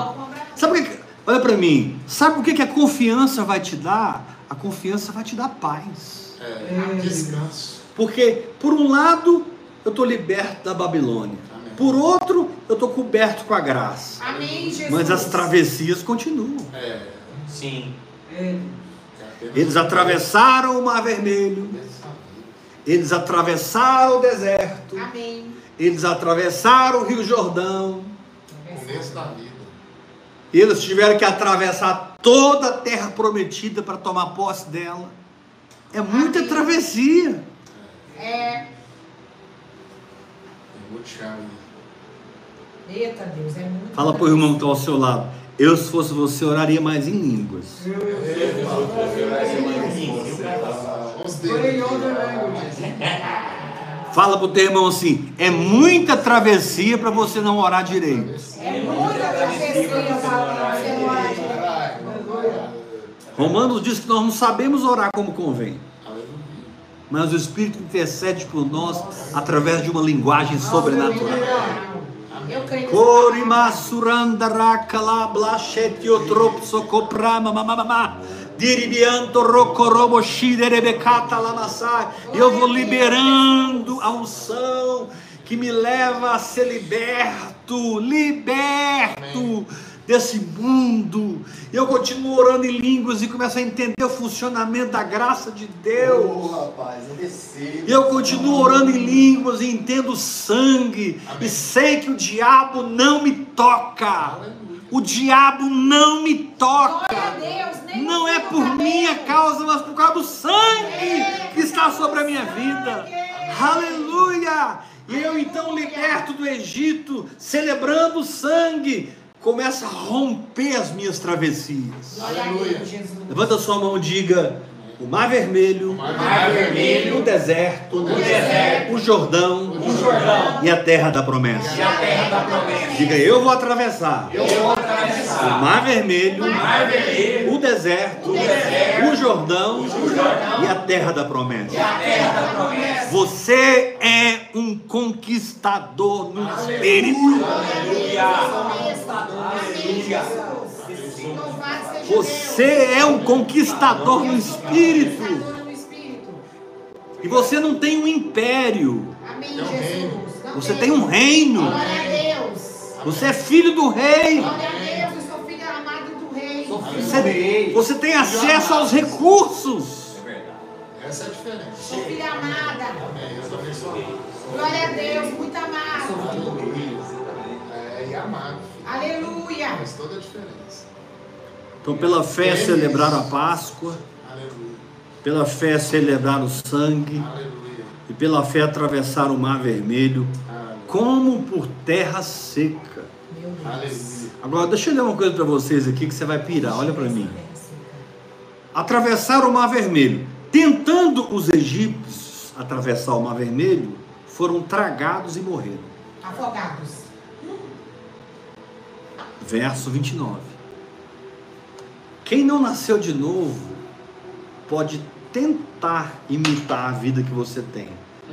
Sabe o que? Olha para mim. Sabe o que, que a confiança vai te dar? A confiança vai te dar paz. É. Descanso. Porque, por um lado, eu estou liberto da Babilônia. Por outro, eu estou coberto com a graça. Amém, Jesus. Mas as travessias continuam. É. Sim. É. Eles atravessaram o Mar Vermelho. Eles atravessaram o deserto. Amém. Eles atravessaram o Rio Jordão. Começo da vida. Eles tiveram que atravessar toda a terra prometida para tomar posse dela. É muita Amém. travessia. É. Tem muito chave. Eita Deus, é muito. Fala para o irmão que está ao seu lado. Eu, se fosse você, oraria mais em línguas. Fala para o teu irmão assim: é muita travessia para você não orar direito. É muita travessia para você orar direito. Romanos diz que nós não sabemos orar como convém. Mas o Espírito intercede por nós através de uma linguagem sobrenatural. Korima suranda rakala blasheti otropso koprama mamamama. Diribianto rokorobo shiderebekata lamasai. Eu vou liberando a unção que me leva a ser liberto, liberto desse mundo. Eu continuo orando em línguas e começo a entender o funcionamento da graça de Deus. Ô, rapaz, eu desci. Eu continuo orando em línguas e entendo o sangue e sei que o diabo não me toca. O diabo não me toca. Glória a Deus, nem Não é por cabelo. minha causa, mas por causa do sangue que está sobre a minha vida. Aleluia! E eu então liberto do Egito, celebrando o sangue, começa a romper as minhas travessias. Glória a Deus, Jesus. Levanta sua mão e diga: o Mar Vermelho, Mar Vermelho, o deserto, o deserto, o Jordão, o Jordão e a terra da promessa. e a terra da promessa. Diga: eu vou atravessar Eu vou o atravessar Mar Vermelho, o Mar Vermelho, o deserto, deserto, o Jordão o Jordão e a terra da promessa. e a terra da promessa. Você é um conquistador no espírito. Aleluia. Aleluia. Você é um conquistador no espírito. E você não tem um império. Você tem um reino. Glória a Deus. Você é filho do rei. Glória a Deus, eu sou filha amada do rei. Você, você tem acesso aos recursos. Essa é a diferença. Sou filha amada. Amém. Eu também sou amado. Glória a Deus, muito amado. Aleluia. É, e amado. filho. Aleluia. Faz toda a diferença. Então, pela fé, celebrar a Páscoa. Aleluia. Pela fé, celebrar o sangue. Aleluia. e pela fé atravessaram o mar vermelho como por terra seca. Agora deixa eu ler uma coisa para vocês aqui que você vai pirar. Olha para mim. Atravessaram o mar vermelho, tentando os egípcios atravessar o mar vermelho, foram tragados e morreram. Afogados. Verso 29. Quem não nasceu de novo pode tentar imitar a vida que você tem,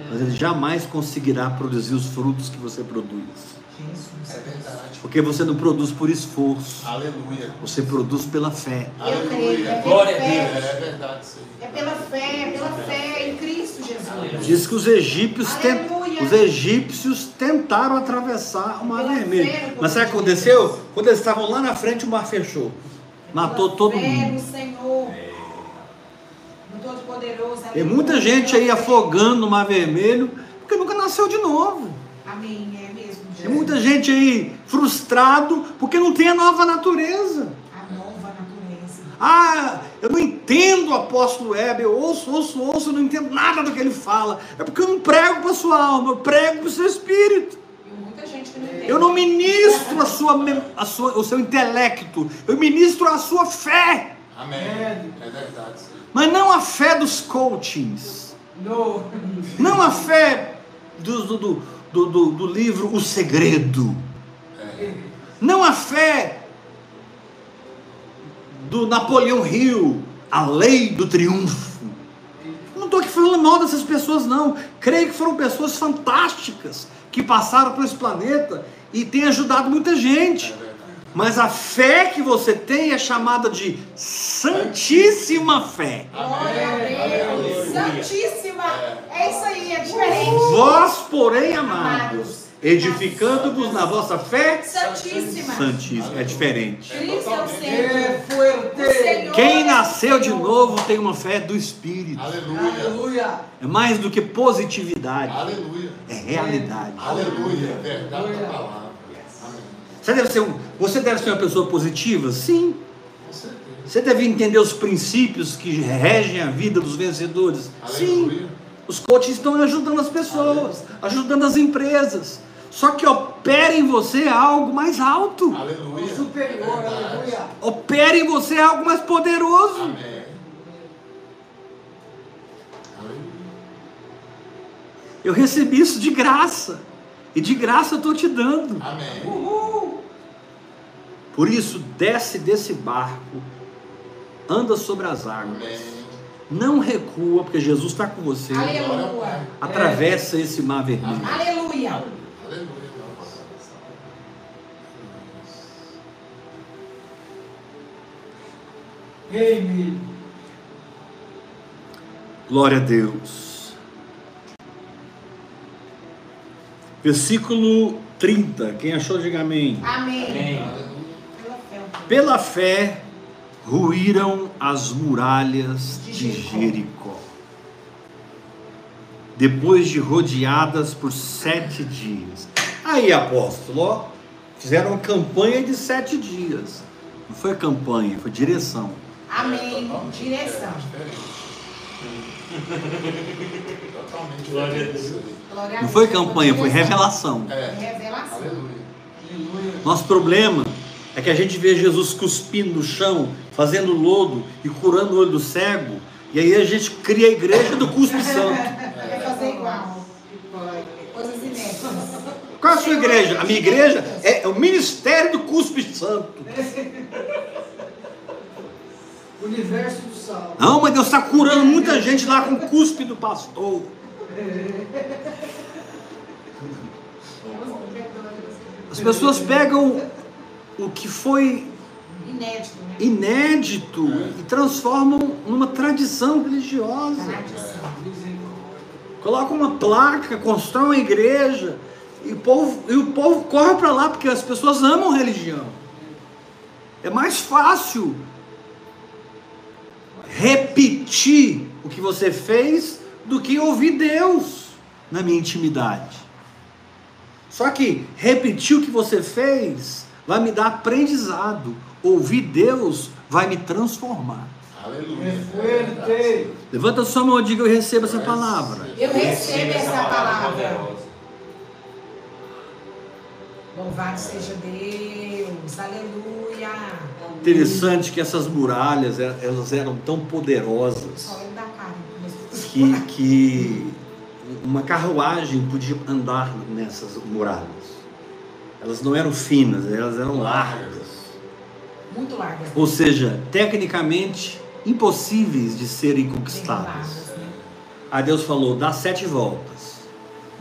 mas ele jamais conseguirá produzir os frutos que você produz. É verdade. Porque você não produz por esforço. Aleluia. Você produz pela fé. Eu creio. É Glória a pela fé. Deus. É verdade, sim. É pela fé, é pela fé em Cristo Jesus. Diz que os egípcios, ten- Aleluia. os egípcios tentaram atravessar o mar vermelho. Mas sabe o que aconteceu? Quando eles estavam lá na frente, o mar fechou. Matou Pela todo fé mundo. Senhor. No Todo-Poderoso. Tem muita gente aí afogando no mar vermelho porque nunca nasceu de novo. Amém, é mesmo. Tem muita gente aí frustrado porque não tem a nova natureza. A nova natureza. Ah, eu não entendo o apóstolo Heber, eu ouço, ouço, ouço, eu não entendo nada do que ele fala. É porque eu não prego para a sua alma, eu prego para o seu espírito. E muita gente que não entende. Eu não ministro a sua, a sua, o seu intelecto, eu ministro a sua fé, Amém. É verdade, sim. mas não a fé dos coachings, não a fé do, do, do, do, do- do livro O Segredo, não a fé do Napoleão Hill, A Lei do Triunfo. Não estou aqui falando mal dessas pessoas, não. Creio que foram pessoas fantásticas que passaram por esse planeta e têm ajudado muita gente. Mas a fé que você tem é chamada de Santíssima Fé. Glória a Deus. Santíssima. É isso aí, é diferente. Vós, porém, amados, edificando-vos na vossa fé Santíssima. Santíssima. É diferente. Cristo é o Senhor Quem é nasceu de novo tem uma fé do Espírito. Aleluia. É mais do que positividade, Aleluia. é realidade. Aleluia. Verdade da palavra. Você deve, ser um, você deve ser uma pessoa positiva? Sim. Você deve entender os princípios que regem a vida dos vencedores? Sim. Aleluia. Os coaches estão ajudando as pessoas, ajudando as empresas. Só que opera em você algo mais alto. Aleluia. Superior, aleluia. Opera em você algo mais poderoso. Amém. Aleluia. Eu recebi isso de graça. E de graça eu estou te dando. Amém. Por isso, desce desse barco, anda sobre as águas. Amém. Não recua, porque Jesus está com você. Aleluia. Atravessa esse mar vermelho. Aleluia. Glória a Deus. Versículo 30. Quem achou, diga amém. Amém. Amém. Pela fé. Ruíram as muralhas de Jericó. Depois de rodeadas por sete dias. Aí, apóstolo, ó, fizeram uma campanha de sete dias. Não foi campanha, foi direção. Amém. Direção. Totalmente Glória a diferente. Deus. Glória a Não foi campanha, foi revelação. É. Revelação. Aleluia. Nosso problema é que a gente vê Jesus cuspindo no chão, fazendo lodo e curando o olho do cego, e aí a gente cria a igreja do cuspe santo. Quer fazer igual. Coisas inéditas. Qual é a sua igreja? A minha igreja é o ministério do cuspe santo. Universo do sal. Não, mas Deus está curando muita gente lá com o cuspe do pastor. As pessoas pegam o que foi Inédito, né? inédito e transformam numa tradição religiosa. Tradição. Coloca uma placa, constrói uma igreja e o povo, e o povo corre para lá porque as pessoas amam religião. É mais fácil repetir o que você fez do que ouvir Deus na minha intimidade. Só que repetir o que você fez vai me dar aprendizado. Ouvir Deus vai me transformar. Aleluia. Levanta sua mão e diga: Eu recebo essa palavra. Eu recebo essa palavra. Louvado seja Deus. Aleluia. Interessante que essas muralhas, é, elas eram tão poderosas que, que uma carruagem podia andar nessas muralhas. Elas não eram finas, elas eram largas. Muito largas. Ou seja, tecnicamente impossíveis de serem conquistadas. Né? Aí Deus falou: dá sete voltas.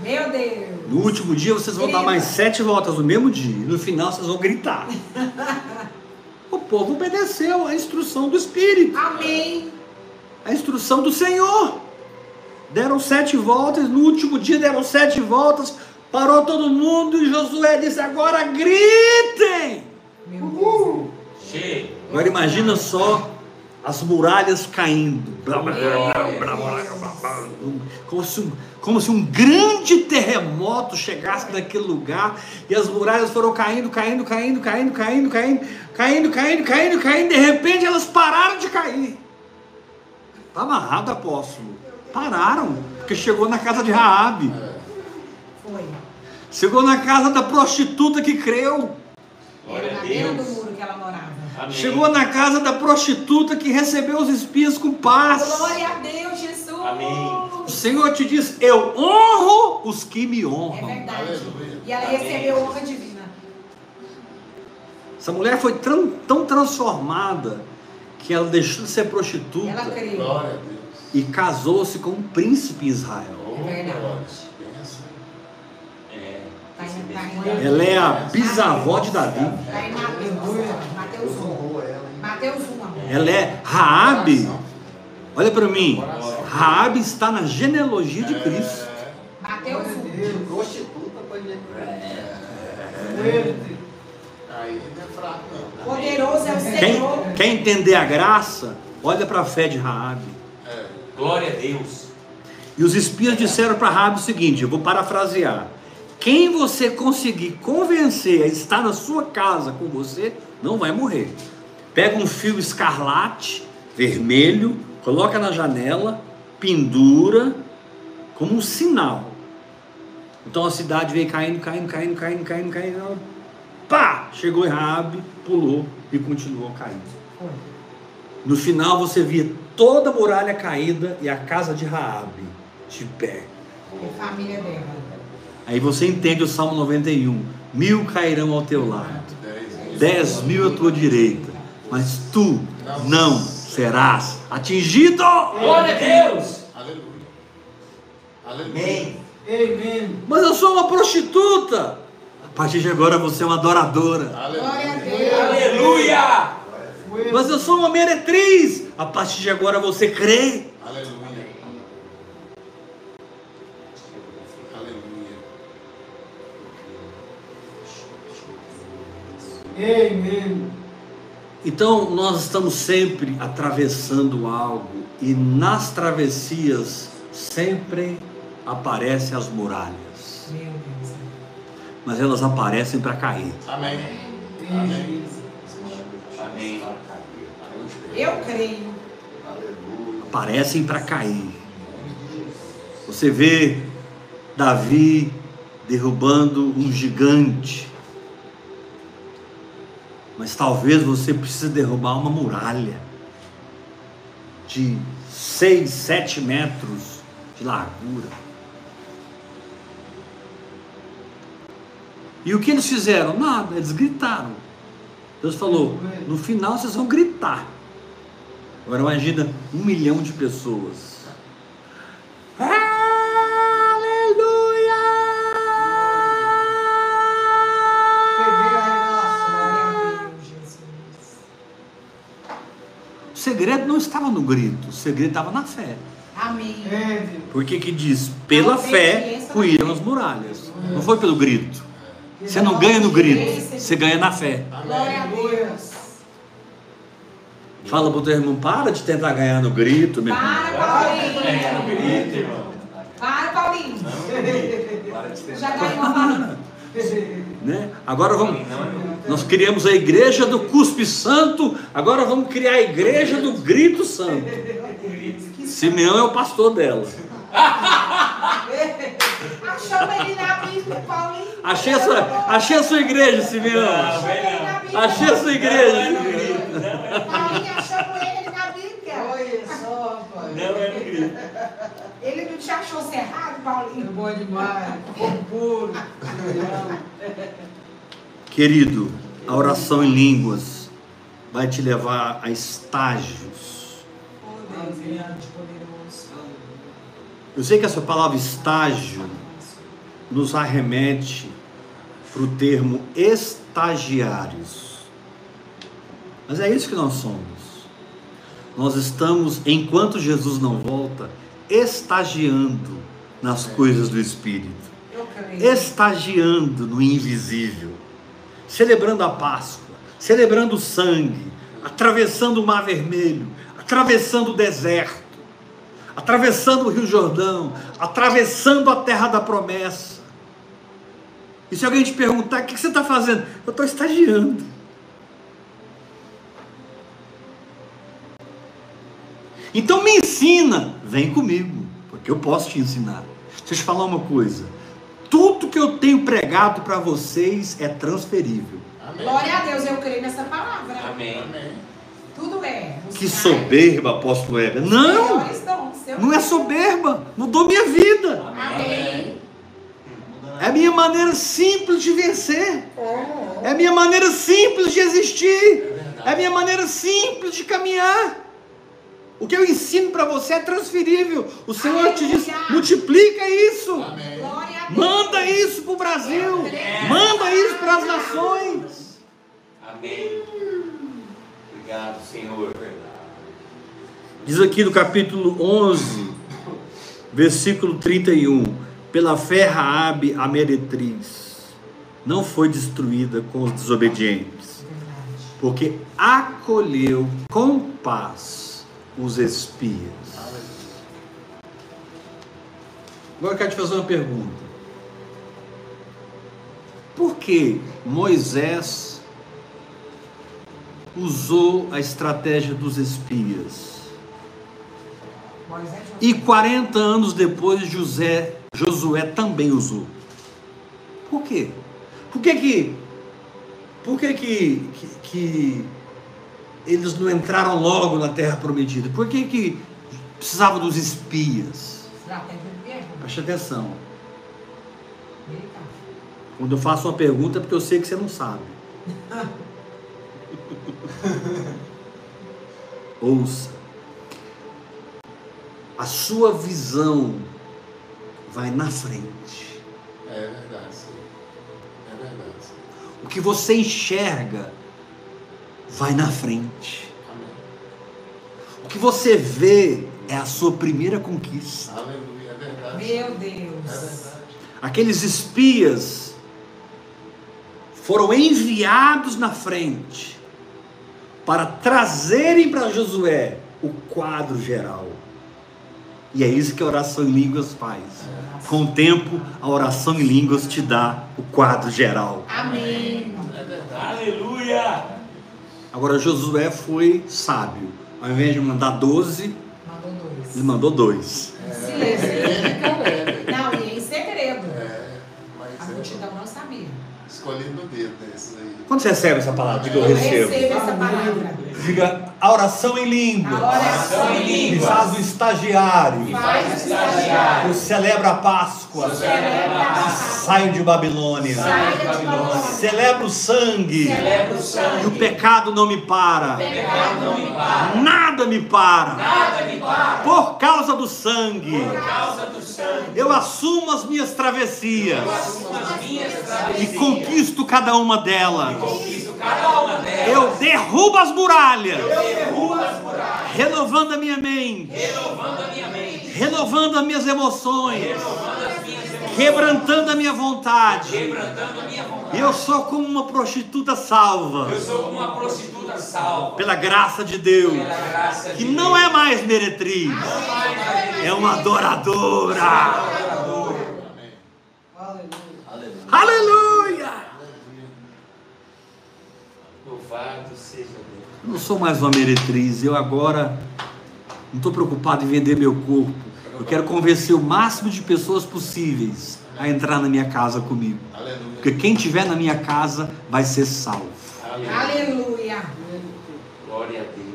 Meu Deus! No último dia vocês vão dar mais sete voltas no mesmo dia. E no final vocês vão gritar. o povo obedeceu a instrução do Espírito. Amém. A instrução do Senhor. Deram sete voltas, no último dia deram sete voltas, parou todo mundo e Josué disse: agora gritem! Uhul. Agora imagina só as muralhas caindo. Como se, um, como se um grande terremoto chegasse naquele lugar e as muralhas foram caindo, caindo, caindo, caindo, caindo, caindo, caindo, caindo, caindo, caindo, de repente elas pararam de cair. Está amarrado, apóstolo. Pararam, porque chegou na casa de Raabe. Foi. Chegou na casa da prostituta que creu. Era beira do muro que ela morava. Amém. Chegou na casa da prostituta que recebeu os espias com paz. Glória a Deus, Jesus. Amém. O Senhor te diz: Eu honro os que me honram. É verdade. Aleluia. E ela recebeu honra divina. Essa mulher foi tão, tão transformada que ela deixou de ser prostituta. Ela creu. E casou-se com um príncipe Israel. É verdade. Ela é a bisavó de Davi. Está em Mateus 1. Mateus 1. Ela é Raabe. Olha para mim. Raabe está na genealogia de Cristo. Mateus 1. Prostituta pode Aí não é. Poderoso é o Senhor. Quer, quer entender a graça? Olha para a fé de Raabe. É. Glória a Deus. E os espias disseram para Raabe o seguinte: eu vou parafrasear. Quem você conseguir convencer a estar na sua casa com você, não vai morrer. Pega um fio escarlate, vermelho, coloca na janela, pendura, como um sinal. Então a cidade veio caindo, caindo, caindo, caindo, caindo, caindo. Pá! Chegou Rabi, pulou e continuou caindo. No final você via toda a muralha caída e a casa de Raabe de pé. E a família dela. Aí você entende o Salmo 91. Mil cairão ao teu lado, dez mil à tua direita, mas tu não serás atingido. Glória a Deus. Aleluia. Amém. Amém. Mas eu sou uma prostituta. A partir de agora você é uma adoradora. Glória a Deus. Aleluia. Mas eu sou uma meretriz. A partir de agora você crê. Aleluia. Amém. Então nós estamos sempre atravessando algo e nas travessias sempre aparecem as muralhas. Meu Deus. Mas elas aparecem para cair. Amém. Amém. Amém. Eu creio. Aparecem para cair. Você vê Davi derrubando um gigante mas talvez você precise derrubar uma muralha de 6, 7 metros de largura. E o que eles fizeram? Nada, eles gritaram. Deus falou: no final vocês vão gritar. Agora imagina um milhão de pessoas. Segredo não estava no grito, o segredo estava na fé. Amém. Porque que diz, pela fé ruíram as muralhas. Não foi pelo grito. Você não ganha no grito, você ganha na fé. Glória a Deus. Fala pro teu irmão, para de tentar ganhar no grito, meu irmão. Para, Paulinho. No grito, irmão. Para, Paulinho. Já ganhou a né? Agora vamos. Nós criamos a igreja do cuspe santo, agora vamos criar a igreja do grito santo. Simeão é o pastor dela. Achei a sua, achei a sua igreja, Simeão. Achei a sua igreja. Paulinho, achamos ele na Bíblia. Olha só, pai. Não é no grito. Ele não te achou cerrado, É Paulinho? bom demais. Fogo puro. Querido, a oração em línguas vai te levar a estágios. Oh, Deus, grande, poderoso. Eu sei que essa palavra estágio nos arremete para o termo estagiários. Mas é isso que nós somos. Nós estamos, enquanto Jesus não volta, estagiando nas coisas do Espírito, estagiando no invisível, celebrando a Páscoa, celebrando o sangue, atravessando o Mar Vermelho, atravessando o deserto, atravessando o Rio Jordão, atravessando a terra da promessa. E se alguém te perguntar, o que você está fazendo? Eu estou estagiando. Então me ensina, vem comigo, porque eu posso te ensinar. Deixa eu te falar uma coisa: tudo que eu tenho pregado para vocês é transferível. Amém. Glória a Deus, eu creio nessa palavra. Amém. Amém. Tudo é. Que soberba, apóstolo Heber. Não, não é soberba, mudou minha vida. Amém. É a minha maneira simples de vencer. Oh. É a minha maneira simples de existir. É a minha maneira simples de caminhar. O que eu ensino para você é transferível. O Senhor te diz: Aleluia. multiplica isso. Amém. Manda isso para o Brasil. Manda isso para as nações. Amém. Obrigado, Senhor. Diz aqui no capítulo 11, versículo 31. Pela fé Raabe, a meretriz, não foi destruída com os desobedientes, porque acolheu com paz os espias. Agora eu quero te fazer uma pergunta. Por que Moisés usou a estratégia dos espias? E 40 anos depois, José, Josué também usou. Por quê? Por que que, por que, que, que, que eles não entraram logo na terra prometida? Por que, que precisava dos espias? Guerra. Preste atenção. Quando eu faço uma pergunta é porque eu sei que você não sabe. Ouça. A sua visão vai na frente. É verdade. sim. É verdade. sim. O que você enxerga vai na frente. O que você vê é a sua primeira conquista. Aleluia. É verdade. Meu É Deus. verdade. Aqueles espias foram enviados na frente para trazerem para Josué o quadro geral. E é isso que a oração em línguas faz. Com o tempo, a oração em línguas te dá o quadro geral. Amém. É verdade. Aleluia. Agora Josué foi sábio. Ao invés de mandar 12, Mandou dois. ele mandou dois. Silêncio. Ele Caleb. Não, e em segredo. É, A mas é multidão não sabia. escolhido no dedo aí. Quando você recebe essa palavra, diga eu Eu recebo. recebo essa palavra. Diga a oração em língua. Oração em Me línguas. faz o estagiário. Faz o estagiário. Eu celebro a Páscoa. Celebra a Páscoa. Saio de Babilônia. Saia de Babilônia. Celebro o sangue. Celebra o E o sangue. pecado não me para. Pecado não me para. Nada me para. Nada me para. Por causa do sangue. Por causa do sangue. Eu assumo as minhas travessias. Assumo as minhas E travessias. conquisto cada uma delas. Conquisto cada uma delas. Eu derrubo as muralhas. Renovando a minha mente. Renovando as minhas emoções. Quebrantando a minha vontade. Eu sou como uma prostituta salva. Pela graça de Deus. Que de não é mais meretriz. É uma adoradora. Amém. Aleluia. Aleluia. Louvado seja Deus. Eu não sou mais uma meretriz. Eu agora Não estou preocupado em vender meu corpo. Eu quero convencer o máximo de pessoas possíveis a entrar na minha casa comigo. Porque quem estiver na minha casa vai ser salvo. Aleluia. Glória a Deus.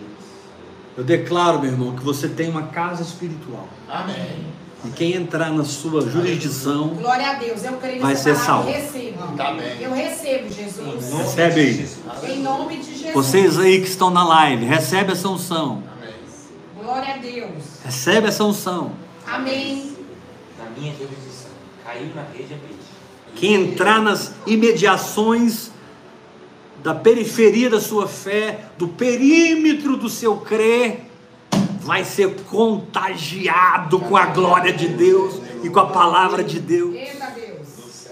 Eu declaro, meu irmão, que você tem uma casa espiritual. Amém. E quem entrar na sua jurisdição. Glória a Deus. Eu creio vai ser salvo. Eu recebo. Amém. Eu recebo, Jesus. Recebe aí. Em nome de Jesus. Vocês aí que estão na live, recebe essa unção. Amém. Glória a Deus. Recebe essa unção. Amém. Na minha jurisdição. Caiu na rede é beijo. Quem entrar nas imediações da periferia da sua fé, do perímetro do seu crer, vai ser contagiado com a glória de Deus e com a palavra de Deus. Eita Deus.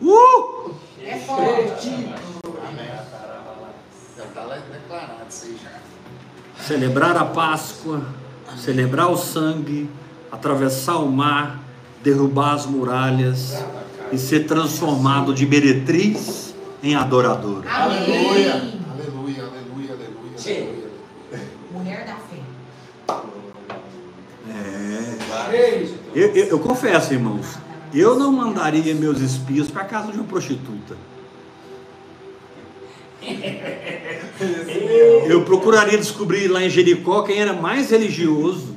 Uh! É forte. Já está declarado isso aí já. Celebrar a Páscoa, celebrar o sangue, atravessar o mar, derrubar as muralhas e ser transformado de meretriz em adorador. Aleluia, aleluia, aleluia, aleluia. Mulher Eu, eu, eu confesso, irmãos, eu não mandaria meus espias para casa de uma prostituta. Eu procuraria descobrir lá em Jericó quem era mais religioso.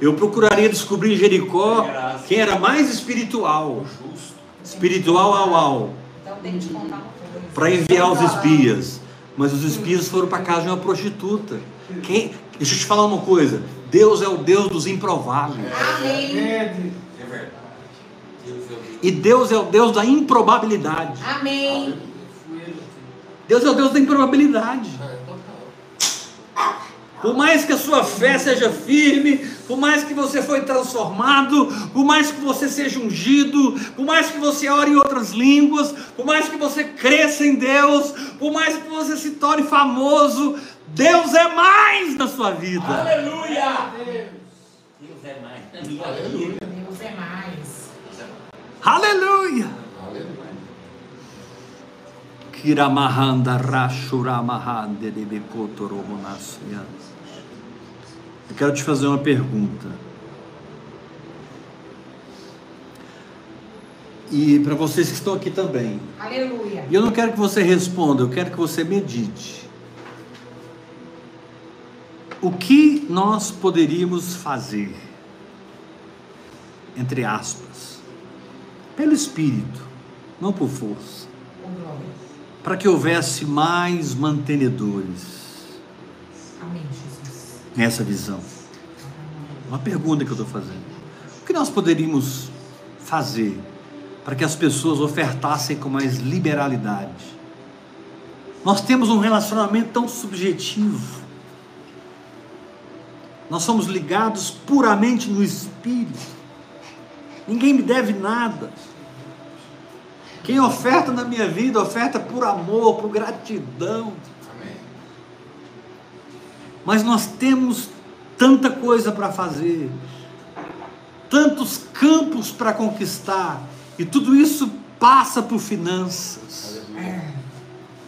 Eu procuraria descobrir em Jericó quem era mais espiritual. Espiritual ao ao. Para enviar os espias. Mas os espias foram para casa de uma prostituta. Quem, deixa eu te falar uma coisa. Deus é o Deus dos improváveis. Amém. É verdade. E Deus é o Deus da improbabilidade. Amém. Deus é o Deus da improbabilidade. Por mais que a sua fé seja firme, por mais que você foi transformado, por mais que você seja ungido, por mais que você ore em outras línguas, por mais que você cresça em Deus, por mais que você se torne famoso, Deus é mais na sua vida. Aleluia! Deus é mais. Aleluia. Deus é mais. Aleluia! Kiramahanda Rashuramahande. Eu quero te fazer uma pergunta. E para vocês que estão aqui também. Aleluia. E eu não quero que você responda, eu quero que você medite. O que nós poderíamos fazer, entre aspas, pelo Espírito, não por força, para que houvesse mais mantenedores nessa visão? Uma pergunta que eu estou fazendo. O que nós poderíamos fazer para que as pessoas ofertassem com mais liberalidade? Nós temos um relacionamento tão subjetivo. Nós somos ligados puramente no espírito. Ninguém me deve nada. Quem oferta na minha vida, oferta por amor, por gratidão. Mas nós temos tanta coisa para fazer, tantos campos para conquistar, e tudo isso passa por finanças.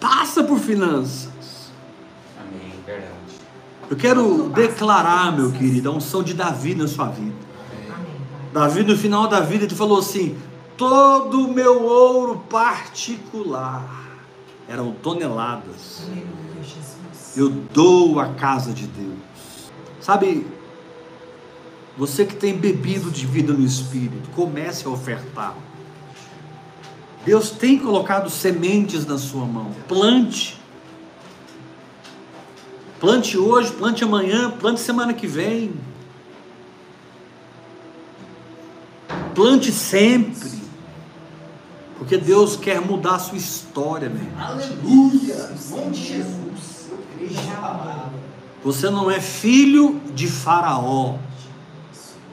Passa por finanças. Amém, verdade. Eu quero declarar, meu querido, a unção de Davi na sua vida. Davi, no final da vida, ele falou assim: todo o meu ouro particular eram toneladas. Eu dou a casa de Deus. Sabe, você que tem bebido de vida no Espírito, comece a ofertar. Deus tem colocado sementes na sua mão. Plante. Plante hoje, plante amanhã, plante semana que vem. Plante sempre. Porque Deus quer mudar a sua história, meu. Aleluia! Bom de Jesus. Você não é filho de Faraó.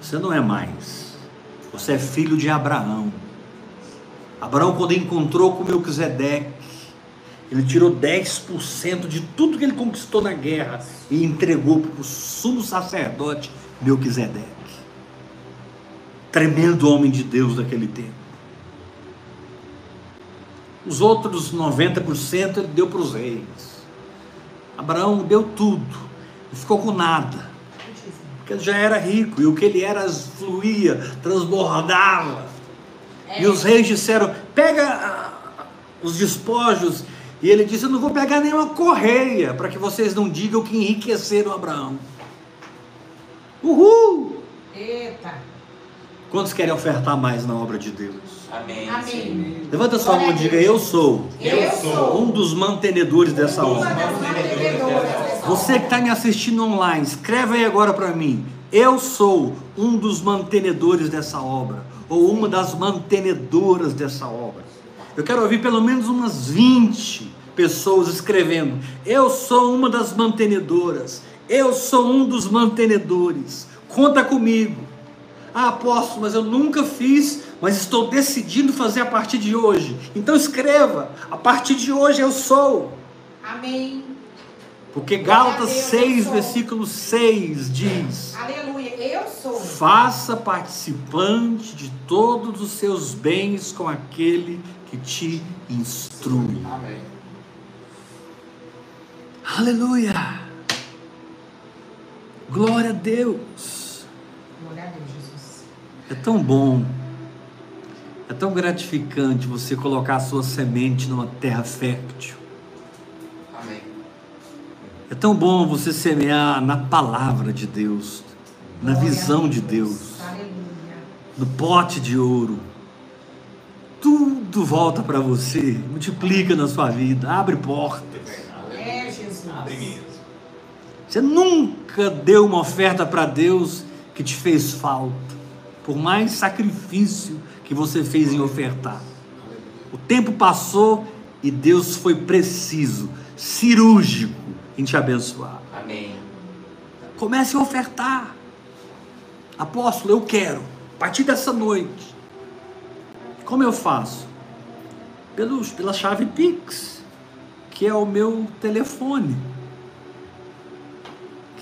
Você não é mais. Você é filho de Abraão. Abraão, quando encontrou com Melquisedeque, ele tirou 10% de tudo que ele conquistou na guerra e entregou para o sumo sacerdote Melquisedeque. Tremendo homem de Deus daquele tempo. Os outros 90% ele deu para os reis. Abraão deu tudo, não ficou com nada. Porque ele já era rico e o que ele era fluía, transbordava. É. E os reis disseram: pega ah, os despojos. E ele disse: Eu não vou pegar nenhuma correia para que vocês não digam que enriqueceram Abraão. Uhul! Eita! Quantos querem ofertar mais na obra de Deus? Amém. Amém. Levanta sua mão e diga: Eu sou. Eu sou um dos mantenedores dessa obra. Você que está me assistindo online, escreve aí agora para mim. Eu sou um dos mantenedores dessa obra, ou uma das mantenedoras dessa obra. Eu quero ouvir pelo menos umas 20 pessoas escrevendo. Eu sou uma das mantenedoras. Eu sou um dos mantenedores. Conta comigo. Ah, apóstolo, mas eu nunca fiz, mas estou decidindo fazer a partir de hoje. Então escreva: a partir de hoje eu sou. Amém. Porque Gálatas 6, versículo 6 diz: Aleluia, eu sou. Faça participante de todos os seus bens com aquele que te instrui. Amém. Aleluia. Glória a Deus. Glória a Deus, Jesus. É tão bom. É tão gratificante você colocar a sua semente numa terra fértil. Amém. É tão bom você semear na palavra de Deus, na Glória visão de Deus, Aleluia. no pote de ouro. Tudo volta para você, multiplica na sua vida, abre portas. É, Jesus. Abre mesmo. Você nunca deu uma oferta para Deus que te fez falta, por mais sacrifício que você fez em ofertar. O tempo passou e Deus foi preciso, cirúrgico em te abençoar. Amém. Comece a ofertar. Apóstolo, eu quero, a partir dessa noite. Como eu faço? Pelos, pela chave Pix, que é o meu telefone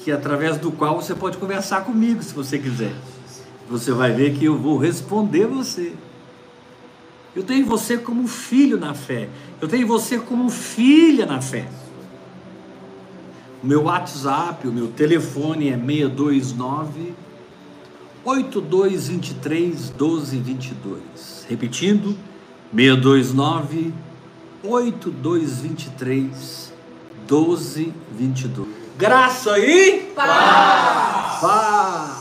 que através do qual você pode conversar comigo, se você quiser. Você vai ver que eu vou responder você. Eu tenho você como filho na fé. Eu tenho você como filha na fé. O meu WhatsApp, o meu telefone é 629 8223 1222. Repetindo, 629 8223 1222 graça e paz. paz.